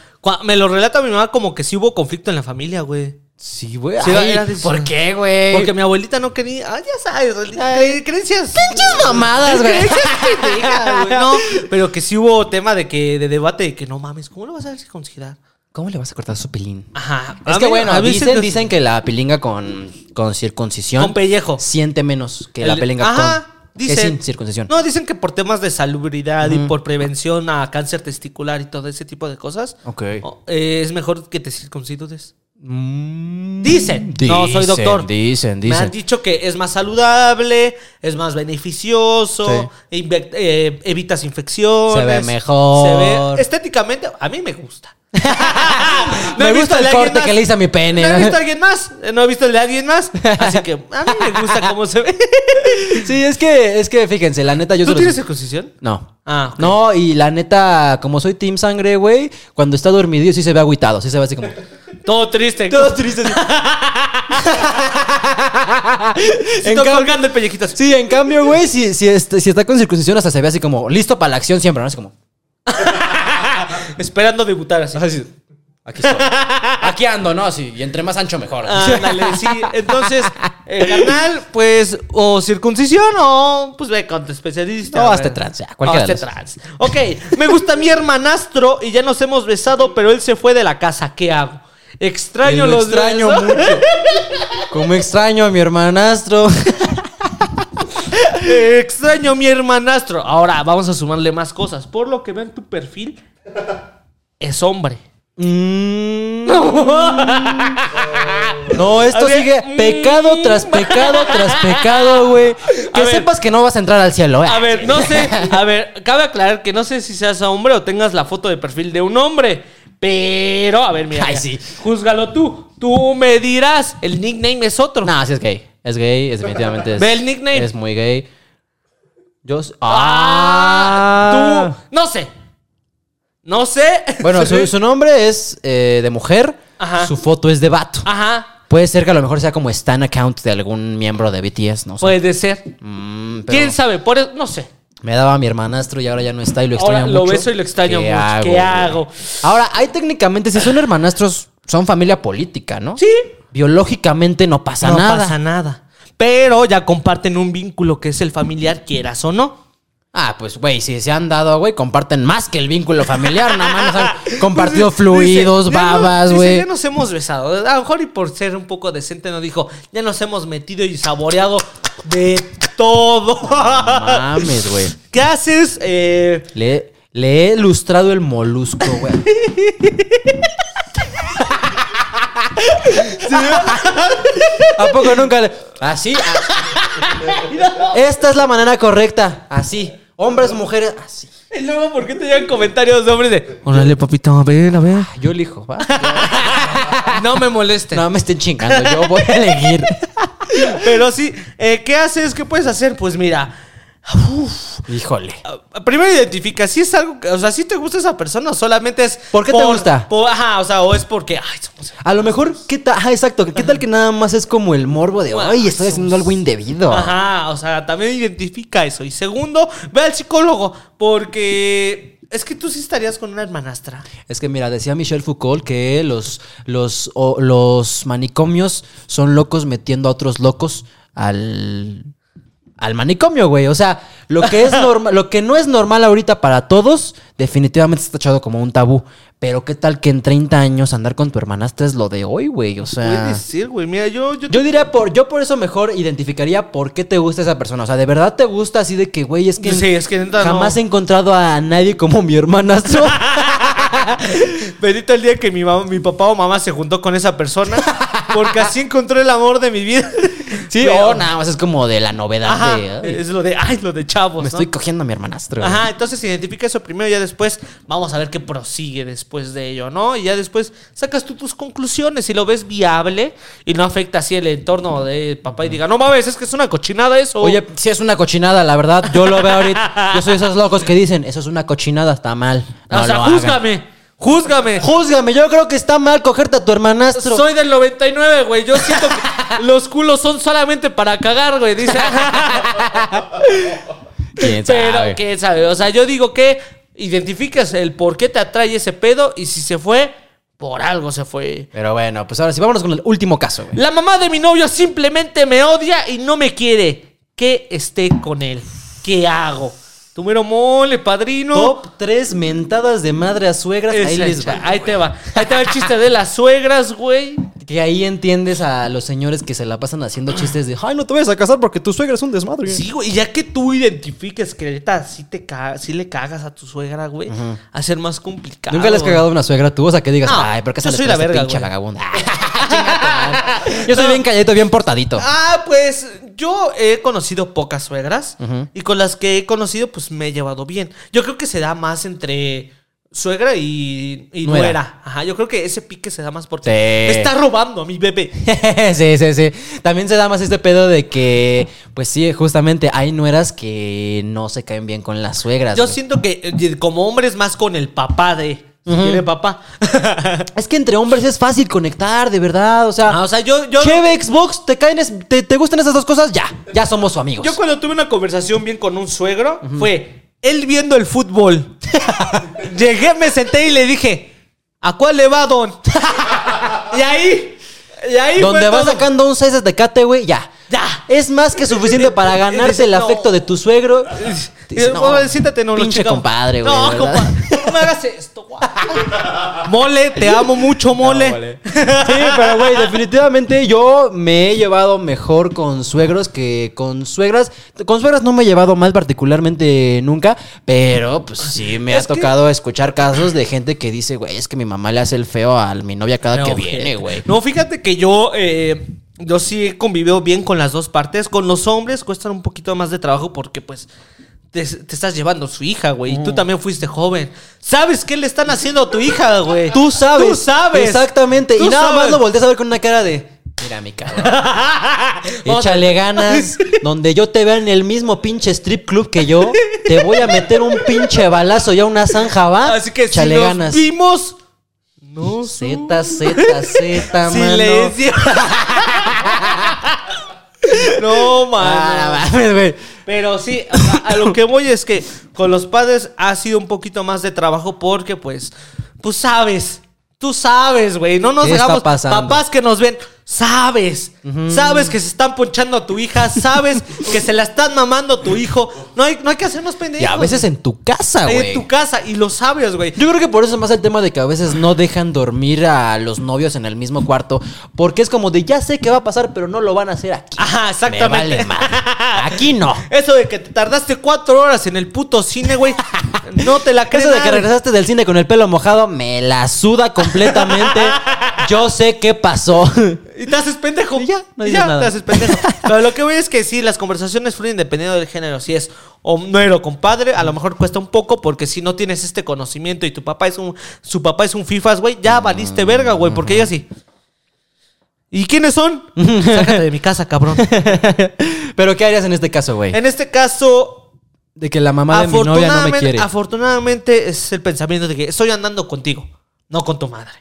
me lo relata mi mamá como que sí hubo conflicto en la familia, güey. Sí, güey. Sí, Ay, ¿Por qué, güey? Porque mi abuelita no quería. Ah, ya sabes, reli- creencias. Pinches mamadas, güey. No, pero que sí hubo tema de que de debate de que no mames, ¿cómo lo vas a circuncidar? ¿Cómo le vas a cortar su pilín? Ajá. Es A que mí- bueno, a dicen, que la pilinga con, con circuncisión con pellejo. siente menos que la pilinga Ajá, con dicen. sin circuncisión. No, dicen que por temas de salubridad y por prevención a cáncer testicular y todo ese tipo de cosas, Ok. eh, es mejor que te circuncides. Mm, Dicen. No soy doctor. Dicen, Me han dicen. dicho que es más saludable, es más beneficioso, eh, evitas infecciones. Se ve mejor. Se ve estéticamente, a mí me gusta. No Me gusta el corte que le hice a mi pene. No he visto a alguien más, no he visto el de alguien más, así que a mí me gusta cómo se ve. Sí, es que, es que fíjense, la neta yo ¿Tú los- tienes circuncisión? No. Ah. No, y la neta, como soy team sangre, güey, cuando está dormido sí se ve agüitado, sí se ve así como... Todo triste. Todo triste. en cambio- colgando el pellejito así. Sí, en cambio, güey, si, si, está, si está con circuncisión hasta se ve así como listo para la acción siempre, ¿no? Así como... Esperando debutar así. Así, aquí estoy. Aquí ando, ¿no? Así, y entre más ancho mejor. Ándale, sí. Entonces, eh, carnal, pues, o circuncisión o pues ve con tu especialista. O güey. hazte trans, ya, O cualquiera de hazte los- trans. Ok, me gusta mi hermanastro y ya nos hemos besado, pero él se fue de la casa. ¿Qué hago? Extraño lo los extraño mucho. Como extraño a mi hermanastro. Extraño a mi hermanastro. Ahora, vamos a sumarle más cosas. Por lo que vean tu perfil, es hombre. Mm. No, esto ver, sigue mm. pecado tras pecado tras pecado, güey. Que A ver. sepas que no vas a entrar al cielo, eh. A ver, no sé. A ver, cabe aclarar que no sé si seas hombre o tengas la foto de perfil de un hombre. Pero, a ver, mira. Ay, mira. sí. Júzgalo tú. Tú me dirás. El nickname es otro. No, sí es gay. Es gay, es definitivamente. Es, Ve el nickname. Es muy gay. Yo. Ah, Ah. Tú. No sé. No sé. Bueno, su, su nombre es eh, de mujer. Ajá. Su foto es de vato. Ajá. Puede ser que a lo mejor sea como Stan account de algún miembro de BTS, no sé. Puede ser. Mm, pero ¿Quién sabe? Por eso, no sé. Me daba a mi hermanastro y ahora ya no está y lo extraño Ahora mucho. lo beso y lo extraño ¿Qué mucho. hago, ¿Qué hago? Ahora, hay técnicamente, si son hermanastros, son familia política, ¿no? Sí. Biológicamente no pasa no nada. pasa nada. Pero ya comparten un vínculo que es el familiar, quieras o no. Ah, pues, güey, si se han dado, güey, comparten más que el vínculo familiar, nada más. han compartido fluidos, Dice, ya babas, güey. Ya nos hemos besado. A lo mejor y por ser un poco decente no dijo, ya nos hemos metido y saboreado de todo. Mames, güey. ¿Qué haces? Eh, Le, le he lustrado el molusco, güey. ¿A poco nunca le.? Así. Esta es la manera correcta. Así. Hombres, mujeres, así. y luego, ¿por qué te llegan comentarios de hombres de, órale, papito, a ver, a ver. Yo elijo, ¿va? No me molesten. No me estén chingando, yo voy a elegir. Pero sí, eh, ¿qué haces? ¿Qué puedes hacer? Pues mira, Híjole. ah, primero identifica si es algo, que- o sea, si te gusta esa persona o solamente es... ¿Por qué te gusta? por- ajá, o sea, o es porque, ay, somos... A lo mejor, ¿qué tal? Ajá, exacto. ¿Qué tal que nada más es como el morbo de, ay, estoy haciendo algo indebido? Ajá, o sea, también identifica eso. Y segundo, ve al psicólogo, porque es que tú sí estarías con una hermanastra. Es que mira, decía Michel Foucault que los, los, o- los manicomios son locos metiendo a otros locos al, al manicomio, güey. O sea, lo que es normal, lo que no es normal ahorita para todos, definitivamente está echado como un tabú. Pero qué tal que en 30 años andar con tu hermanastra es lo de hoy, güey. O sea. Puede ser, güey. Mira, yo, yo, Yo diría por, yo por eso mejor identificaría por qué te gusta esa persona. O sea, de verdad te gusta así de que, güey, es que Sí, es que neta jamás no. he encontrado a nadie como mi hermanastro. Bendito el día que mi, mamá- mi papá o mamá se juntó con esa persona. Porque así encontré el amor de mi vida. Sí, Pero- o nada más es como de la novedad Ajá, de. ay, es lo de, ay, lo de chavos. me ¿no? estoy cogiendo a mi hermanastro. Ajá, entonces identifica eso primero y ya después vamos a ver qué prosigue después de ello, ¿no? Y ya después sacas tú tus conclusiones si lo ves viable y no afecta así el entorno de papá y diga, no mames, es que es una cochinada eso. Oye, si es una cochinada, la verdad, yo lo veo ahorita. Yo soy esos locos que dicen, eso es una cochinada, está mal. No o sea, lo hagan". júzgame, júzgame. Júzgame, yo creo que está mal cogerte a tu hermanastro. Soy del 99, güey. Yo siento que los culos son solamente para cagar, güey. Dice. ¿Quién Pero? ¿quién sabe? O sea, yo digo que identificas el por qué te atrae ese pedo y si se fue, por algo se fue. Pero bueno, pues ahora sí, vámonos con el último caso, güey. La mamá de mi novio simplemente me odia y no me quiere que esté con él. ¿Qué hago? Tu mero mole, padrino. Top 3 mentadas de madre a suegras. Ahí les va. Ahí te va. Ahí te va el chiste de las suegras, güey. Que ahí entiendes a los señores que se la pasan haciendo chistes de, ay, no te vayas a casar porque tu suegra es un desmadre. Sí, güey, y ya que tú identifiques que neta sí, te ca- sí le cagas a tu suegra, güey, va a ser más complicado. ¿Nunca le has cagado a una suegra tú? O sea, que digas, No, ay, ¿por qué yo sales soy con la verga, pinche güey. Chinga madre. Yo soy bien calladito, bien portadito. Ah, pues yo he conocido pocas suegras y con las que he conocido, pues me he llevado bien. Yo creo que se da más entre suegra y, y Nuera. nuera. Ajá, yo creo que ese pique se da más porque Sí. está robando a mi bebé. sí, sí, sí. También se da más este pedo de que, pues sí, justamente hay nueras que no se caen bien con las suegras. Yo güey. siento que eh, como hombre es más con el papá de. Si quiere papá. Es que entre hombres es fácil conectar, de verdad. O sea, Ah, o sea, yo, yo, Cheve, Xbox, ¿te, caen es- te, te gustan esas dos cosas? Ya, ya somos su amigos. yo cuando tuve una conversación bien con un suegro, fue él viendo el fútbol. Llegué, me senté y le dije, ¿a cuál le va, don? y ahí, y ahí Donde vas todo. sacando un 6 de tecate, güey, ya. Ya. Es más que suficiente para ganarse el afecto de tu suegro. Y Dice, no, siéntate, no, pinche compadre, güey, No, ¿verdad? compadre, no me hagas esto, güey. Mole, te amo mucho, mole. Sí, pero güey, definitivamente yo me he llevado mejor con suegros que con suegras. Con suegras no me he llevado mal particularmente nunca, pero pues sí me Es ha que- tocado escuchar casos de gente que dice, güey, es que mi mamá le hace el feo a mi novia cada No, que viene, güey. No, fíjate que yo, eh, yo sí he convivido bien con las dos partes. Con los hombres cuestan un poquito más de trabajo porque, pues, te, te estás llevando su hija, güey. Mm. Y tú también fuiste joven. ¿Sabes qué le están haciendo a tu hija, güey? Tú sabes. Tú sabes. Exactamente. Tú y nada más lo volteas a ver con una cara de. Mira, mi cabrón. Échale ganas. Donde yo te vea en el mismo pinche strip club que yo, te voy a meter un pinche balazo y a una zanja, ¿va? Así que Échale si nos ganas. vimos... No. Z, Z, Z, mano. Silencio. no, mano. Ah, mames, güey. Pero sí, a lo que voy es que con los padres ha sido un poquito más de trabajo porque, pues, pues sabes, tú sabes, güey, no nos ¿Qué está hagamos papás que nos ven, sabes, sabes que se están ponchando a tu hija, sabes que se la están mamando a tu hijo, no hay, no hay que hacernos pendejos. Y a veces en tu casa, en güey. tu casa y lo sabes, güey. Yo creo que por eso es más el tema de que a veces no dejan dormir a los novios en el mismo cuarto. Porque es como de ya sé qué va a pasar, pero no lo van a hacer aquí. Ajá, Me exactamente. vale madre. Aquí no. Eso de que te tardaste cuatro horas en el puto cine, güey, no te la crees. Eso de que regresaste del cine con el pelo mojado, me la suda completamente. Yo sé qué pasó. Y te haces pendejo. Y ya, no Y dices nada. te haces pendejo. Pero lo que voy es que sí, las conversaciones fluyen dependiendo del género. Si es hombre o compadre, a lo mejor cuesta un poco porque si no tienes este conocimiento y tu papá es un, su papá es un fifas, güey, ya valiste verga, güey, porque ella sí. ¿Y quiénes son? Sácate de mi casa, cabrón. Pero ¿qué harías en este caso, güey? En este caso, De que la mamá de mi novia no me quiere. afortunadamente es el pensamiento de que estoy andando contigo, no con tu madre.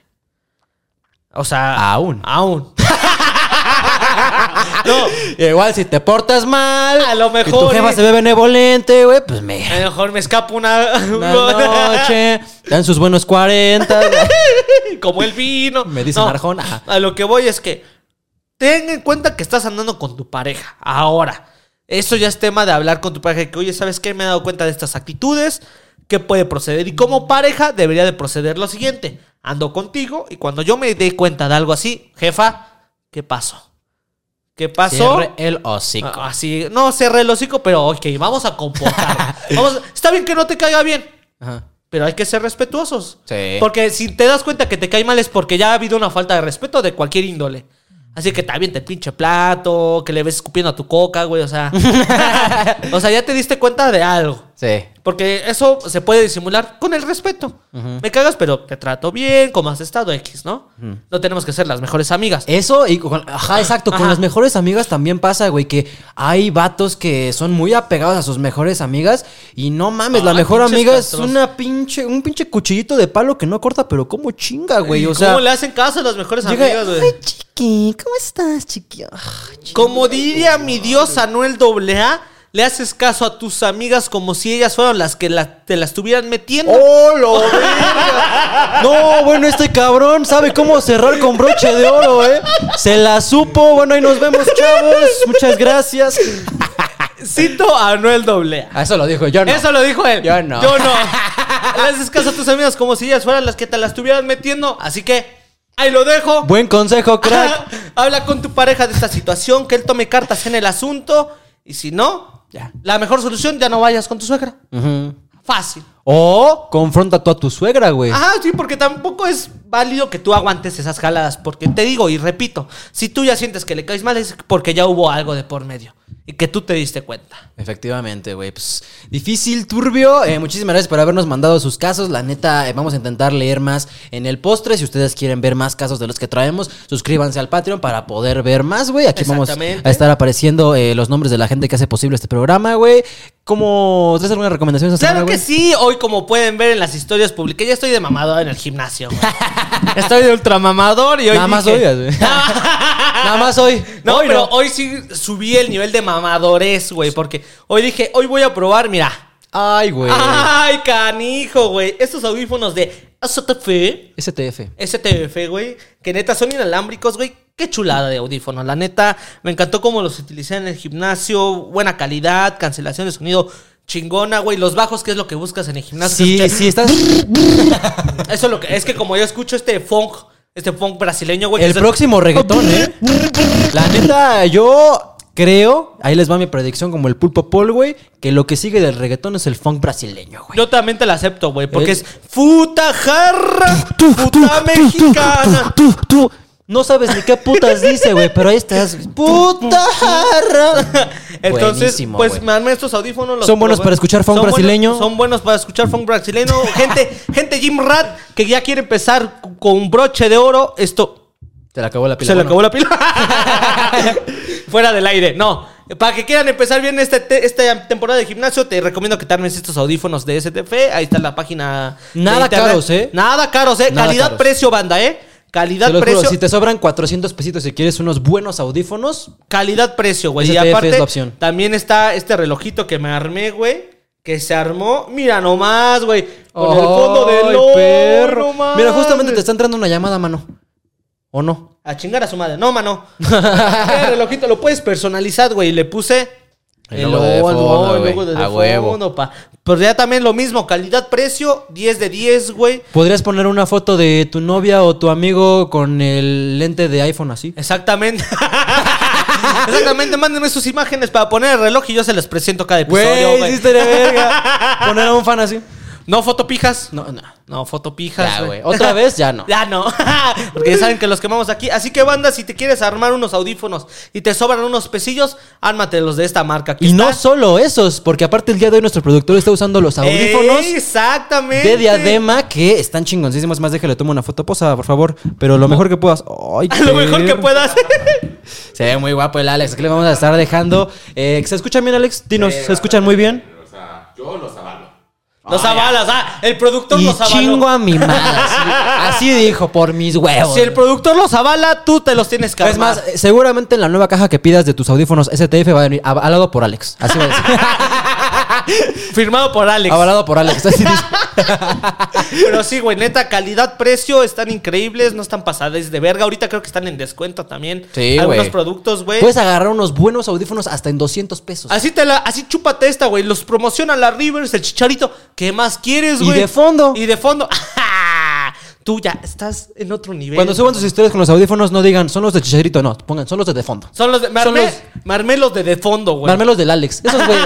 O sea, Aún. Aún. no, Igual si te portas mal. A lo Y tu mejor, jefa eh. se ve benevolente, güey, pues me. a lo mejor me escapo una, Una noche. Dan sus buenos 40. como el vino. Me dice Arjona. Ajá. A lo que voy es que ten en cuenta que estás andando con tu pareja. Ahora, eso ya es tema de hablar con tu pareja. Que, oye, ¿sabes qué? Me he dado cuenta de estas actitudes. ¿Qué puede proceder? Y como pareja debería de proceder lo siguiente. Ando contigo y cuando yo me dé cuenta de algo así, jefa, ¿qué pasó? ¿Qué pasó? Cierre el hocico. Ah, Así, no cerré el hocico, pero ok, vamos a comportar. Vamos, está bien que no te caiga bien, Ajá. Pero hay que ser respetuosos. Sí. Porque si te das cuenta que te cae mal es porque ya ha habido una falta de respeto de cualquier índole. Así que te avienta el pinche plato, que le ves escupiendo a tu coca, güey, o sea. o sea, ya te diste cuenta de algo. Sí. Porque eso se puede disimular con el respeto. Me cagas, pero te trato bien, como has estado X, ¿no? No tenemos que ser las mejores amigas. Eso y con, ajá, exacto, con las mejores amigas también pasa, güey, que hay vatos que son muy apegados a sus mejores amigas y no mames, la Ay, mejor amiga es una pinche un pinche cuchillito de palo que no corta, pero como chinga, güey, ¿Y o ¿Cómo sea, le hacen caso a las mejores llega, amigas, güey? "Ay, chiqui, ¿cómo estás, chiqui?" Ay, chiqui. Como diría mi dios Anuel AA, le haces caso a tus amigas como si ellas fueran las que la- te la estuvieran metiendo. ¡Oh, lo verga! No, bueno, este cabrón sabe cómo cerrar con broche de oro, ¿eh? Se la supo. Bueno, ahí nos vemos, chavos. Muchas gracias. Cito a Anuel AA. Ah, Eso lo dijo yo, no. Eso lo dijo él. Yo no. Yo no. Le haces caso a tus amigas como si ellas fueran las que te la estuvieran metiendo. Así que ahí lo dejo. Buen consejo, crack. Habla con tu pareja de esta situación, que él tome cartas en el asunto. Y si no, Ya. la mejor solución, ya no vayas con tu suegra. Fácil. O confronta tú a tu suegra, güey. Ajá, sí, porque tampoco es válido que tú aguantes esas jaladas. Porque te digo y repito, si tú ya sientes que le caes mal es porque ya hubo algo de por medio. Y que tú te diste cuenta. Efectivamente, güey. Pues difícil, turbio. Eh, muchísimas gracias por habernos mandado sus casos. La neta, eh, vamos a intentar leer más en el postre. Si ustedes quieren ver más casos de los que traemos, suscríbanse al Patreon para poder ver más, güey. Aquí vamos a estar apareciendo eh, los nombres de la gente que hace posible este programa, güey. ¿Cómo? ¿Tienes alguna recomendación esta Claro semana, que sí, hoy como pueden ver en las historias públicas, ya estoy de mamador en el gimnasio. güey. estoy de ultramamador y hoy Nada más dije- hoy, güey. Nada más hoy. No, Hoy pero hoy sí subí el nivel de mamadores, güey, porque hoy dije, hoy voy a probar, mira. Ay, güey. Ay, canijo, güey. Estos audífonos de STF, STF. STF, güey, que neta son inalámbricos, güey. Qué chulada de audífonos. La neta, me encantó cómo los utilicé en el gimnasio. Buena calidad, cancelación de sonido chingona, güey. Los bajos, que es lo que buscas en el gimnasio. Sí, sí, estás. Eso es lo que es que como yo escucho este funk, este funk brasileño, güey. El es próximo reggaetón, ¿eh? La neta, yo creo, ahí les va mi predicción como el pulpo Paul, güey, que lo que sigue del reggaetón es el funk brasileño, güey. Yo también te la acepto, güey, porque Eh. es futa jarra, futa mexicana. Tú, tú, no sabes ni qué putas dice, güey, pero ahí estás. ¡Puta! Entonces, Buenísimo, pues güey. me armé estos audífonos. los Son buenos para escuchar funk Son buenos- brasileño. son buenos para escuchar funk brasileño. gente, gente Jim Rat que ya quiere empezar con broche de oro. Esto Se le acabó la pila. se le acabó la pila. Fuera del aire. No. Para que quieran empezar bien este te- esta temporada de gimnasio, te recomiendo que te armes estos audífonos de STF. Ahí está la página. Nada caros, ¿eh? Nada caros, ¿eh? Nada Calidad, caros. precio, banda, ¿eh? Calidad, Te lo juro, precio. si te sobran 400 pesitos si quieres unos buenos audífonos, Calidad, precio, güey. Y aparte, es la opción. también está este relojito que me armé, güey. Que se armó. Mira nomás, güey. Con el fondo ¡Ay, del oro. perro! Mira, justamente te está entrando una llamada, mano. ¿O no? A chingar a su madre. No, mano. el relojito lo puedes personalizar, güey. Y le puse. El logo de logo, fondo, el logo de A fondo, huevo. pa. Pero ya también lo mismo. Calidad, precio. 10 de 10, güey. Podrías poner una foto de tu novia o tu amigo con el lente de iPhone así. Exactamente. Exactamente. Mándenme sus imágenes para poner el reloj y yo se les presento cada episodio, güey. hiciste de verga. Poner a un fan así. No fotopijas. No, no. No, fotopijas. Ya, güey. Otra vez, ya no. Ya no. Porque ya saben que los quemamos aquí. Así que, banda, si te quieres armar unos audífonos y te sobran unos pesillos, ármatelos de esta marca. Aquí Y no solo esos, porque aparte el día de hoy nuestro productor está usando los audífonos Exactamente. de diadema que están chingoncísimos. Más déjale, tomo una foto posa, por favor. Pero lo mejor que puedas. Ay, A lo mejor que puedas. Se ve muy guapo el Alex. Aquí le vamos a estar dejando. Eh, ¿Se escuchan bien, Alex? Dinos, ¿se escuchan muy bien? O sea, yo los avalo. Los avalas. Ah, el productor Y los avaló. chingo a mi madre. Así, así dijo, por mis huevos. Si el productor los avala, tú te los tienes que Es armar. más, seguramente en la nueva caja que pidas de tus audífonos STF va a venir avalado por Alex. Así va a decir. Firmado por Alex. avalado por Alex. Así. Pero sí, güey, neta, calidad, precio, están increíbles, no están pasadas de verga. Ahorita creo que están en descuento también. Sí, Algunos güey. productos, güey. Puedes agarrar unos buenos audífonos hasta en 200 pesos. Así te la, así chúpate esta, güey. Los promociona la Rivers, el chicharito. ¿Qué más quieres, Y güey? de fondo. Y de fondo. Tú ya estás en otro nivel. Cuando suban sus historias con los audífonos, no digan, son los de Chicharito, no. Pongan, son los de de fondo. Son los de. Me Son armé, los- me armé los de de fondo, güey. Mármelos del Alex. Esos, güey.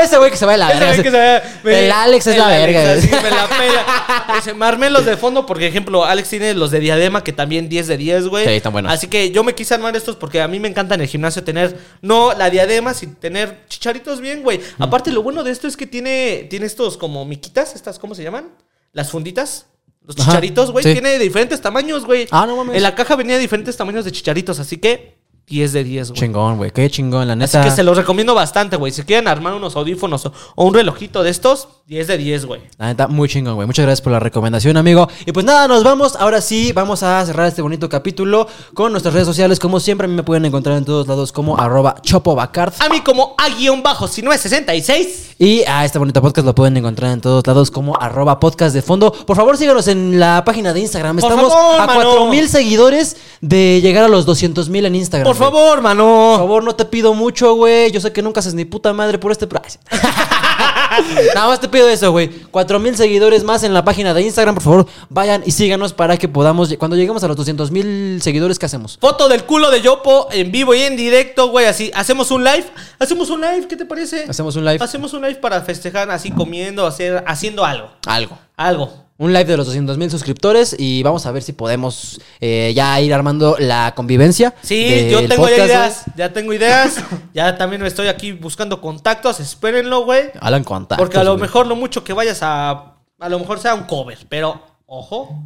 Ese güey que se va de la verga. güey que se vea- me- El Alex es el la Alex, verga. así me la pela. Dice, me armé los de fondo porque, ejemplo, Alex tiene los de diadema que también 10 de 10, güey. Sí, están buenos. Así que yo me quise armar estos porque a mí me encanta en el gimnasio tener, no la diadema, sino tener chicharitos bien, güey. Aparte, lo bueno de esto es que tiene, tiene estos como miquitas, estas, ¿cómo se llaman? Las funditas. Los Ajá, chicharitos, güey, sí. tiene de diferentes tamaños, güey. Ah, no mames. En la caja venía de diferentes tamaños de chicharitos, así que 10 de 10, güey. Chingón, güey. Qué chingón, la Así neta. que se los recomiendo bastante, güey. Si quieren armar unos audífonos o, o un relojito de estos, 10 de 10, güey. La neta, muy chingón, güey. Muchas gracias por la recomendación, amigo. Y pues nada, nos vamos. Ahora sí, vamos a cerrar este bonito capítulo con nuestras redes sociales. Como siempre, a mí me pueden encontrar en todos lados como arroba chopobacard. A mí como A-si no es 66. Y a este bonito podcast lo pueden encontrar en todos lados como arroba podcast de fondo. Por favor, síganos en la página de Instagram. Por Estamos favor, a mano. 4000 seguidores de llegar a los 200 mil en Instagram. Por güey. favor, Por mano. favor, no te pido mucho, güey. Yo sé que nunca haces ni puta madre por este. Nada más te pido eso, güey. Cuatro mil seguidores más en la página de Instagram. Por favor, vayan y síganos para que podamos. Cuando lleguemos a los 200 mil seguidores, ¿qué hacemos? Foto del culo de Yopo en vivo y en directo, güey. Así, hacemos un live. Hacemos un live, ¿qué te parece? Hacemos un live. Hacemos un live para festejar así comiendo, hacer, haciendo algo. Algo. Algo. Un live de los 200 mil suscriptores y vamos a ver si podemos eh, ya ir armando la convivencia. Sí, yo tengo ya ideas. Ya tengo ideas. ya también me estoy aquí buscando contactos. Espérenlo, güey. Alan contactos, Porque a lo mejor lo mucho que vayas a. A lo mejor sea un cover. Pero, ojo.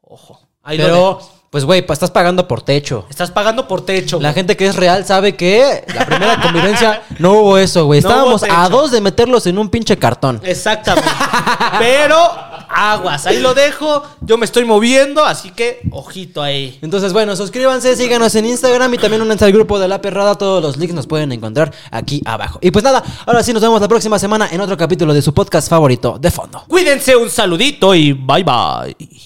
Ojo. Ahí Pero. Pues, güey, estás pagando por techo. Estás pagando por techo. La güey. gente que es real sabe que la primera convivencia no hubo eso, güey. No Estábamos a dos de meterlos en un pinche cartón. Exactamente. Pero, aguas. Ahí lo dejo. Yo me estoy moviendo. Así que, ojito ahí. Entonces, bueno, suscríbanse, síganos en Instagram y también únanse al grupo de La Perrada. Todos los links nos pueden encontrar aquí abajo. Y pues nada, ahora sí nos vemos la próxima semana en otro capítulo de su podcast favorito, De Fondo. Cuídense, un saludito y bye bye.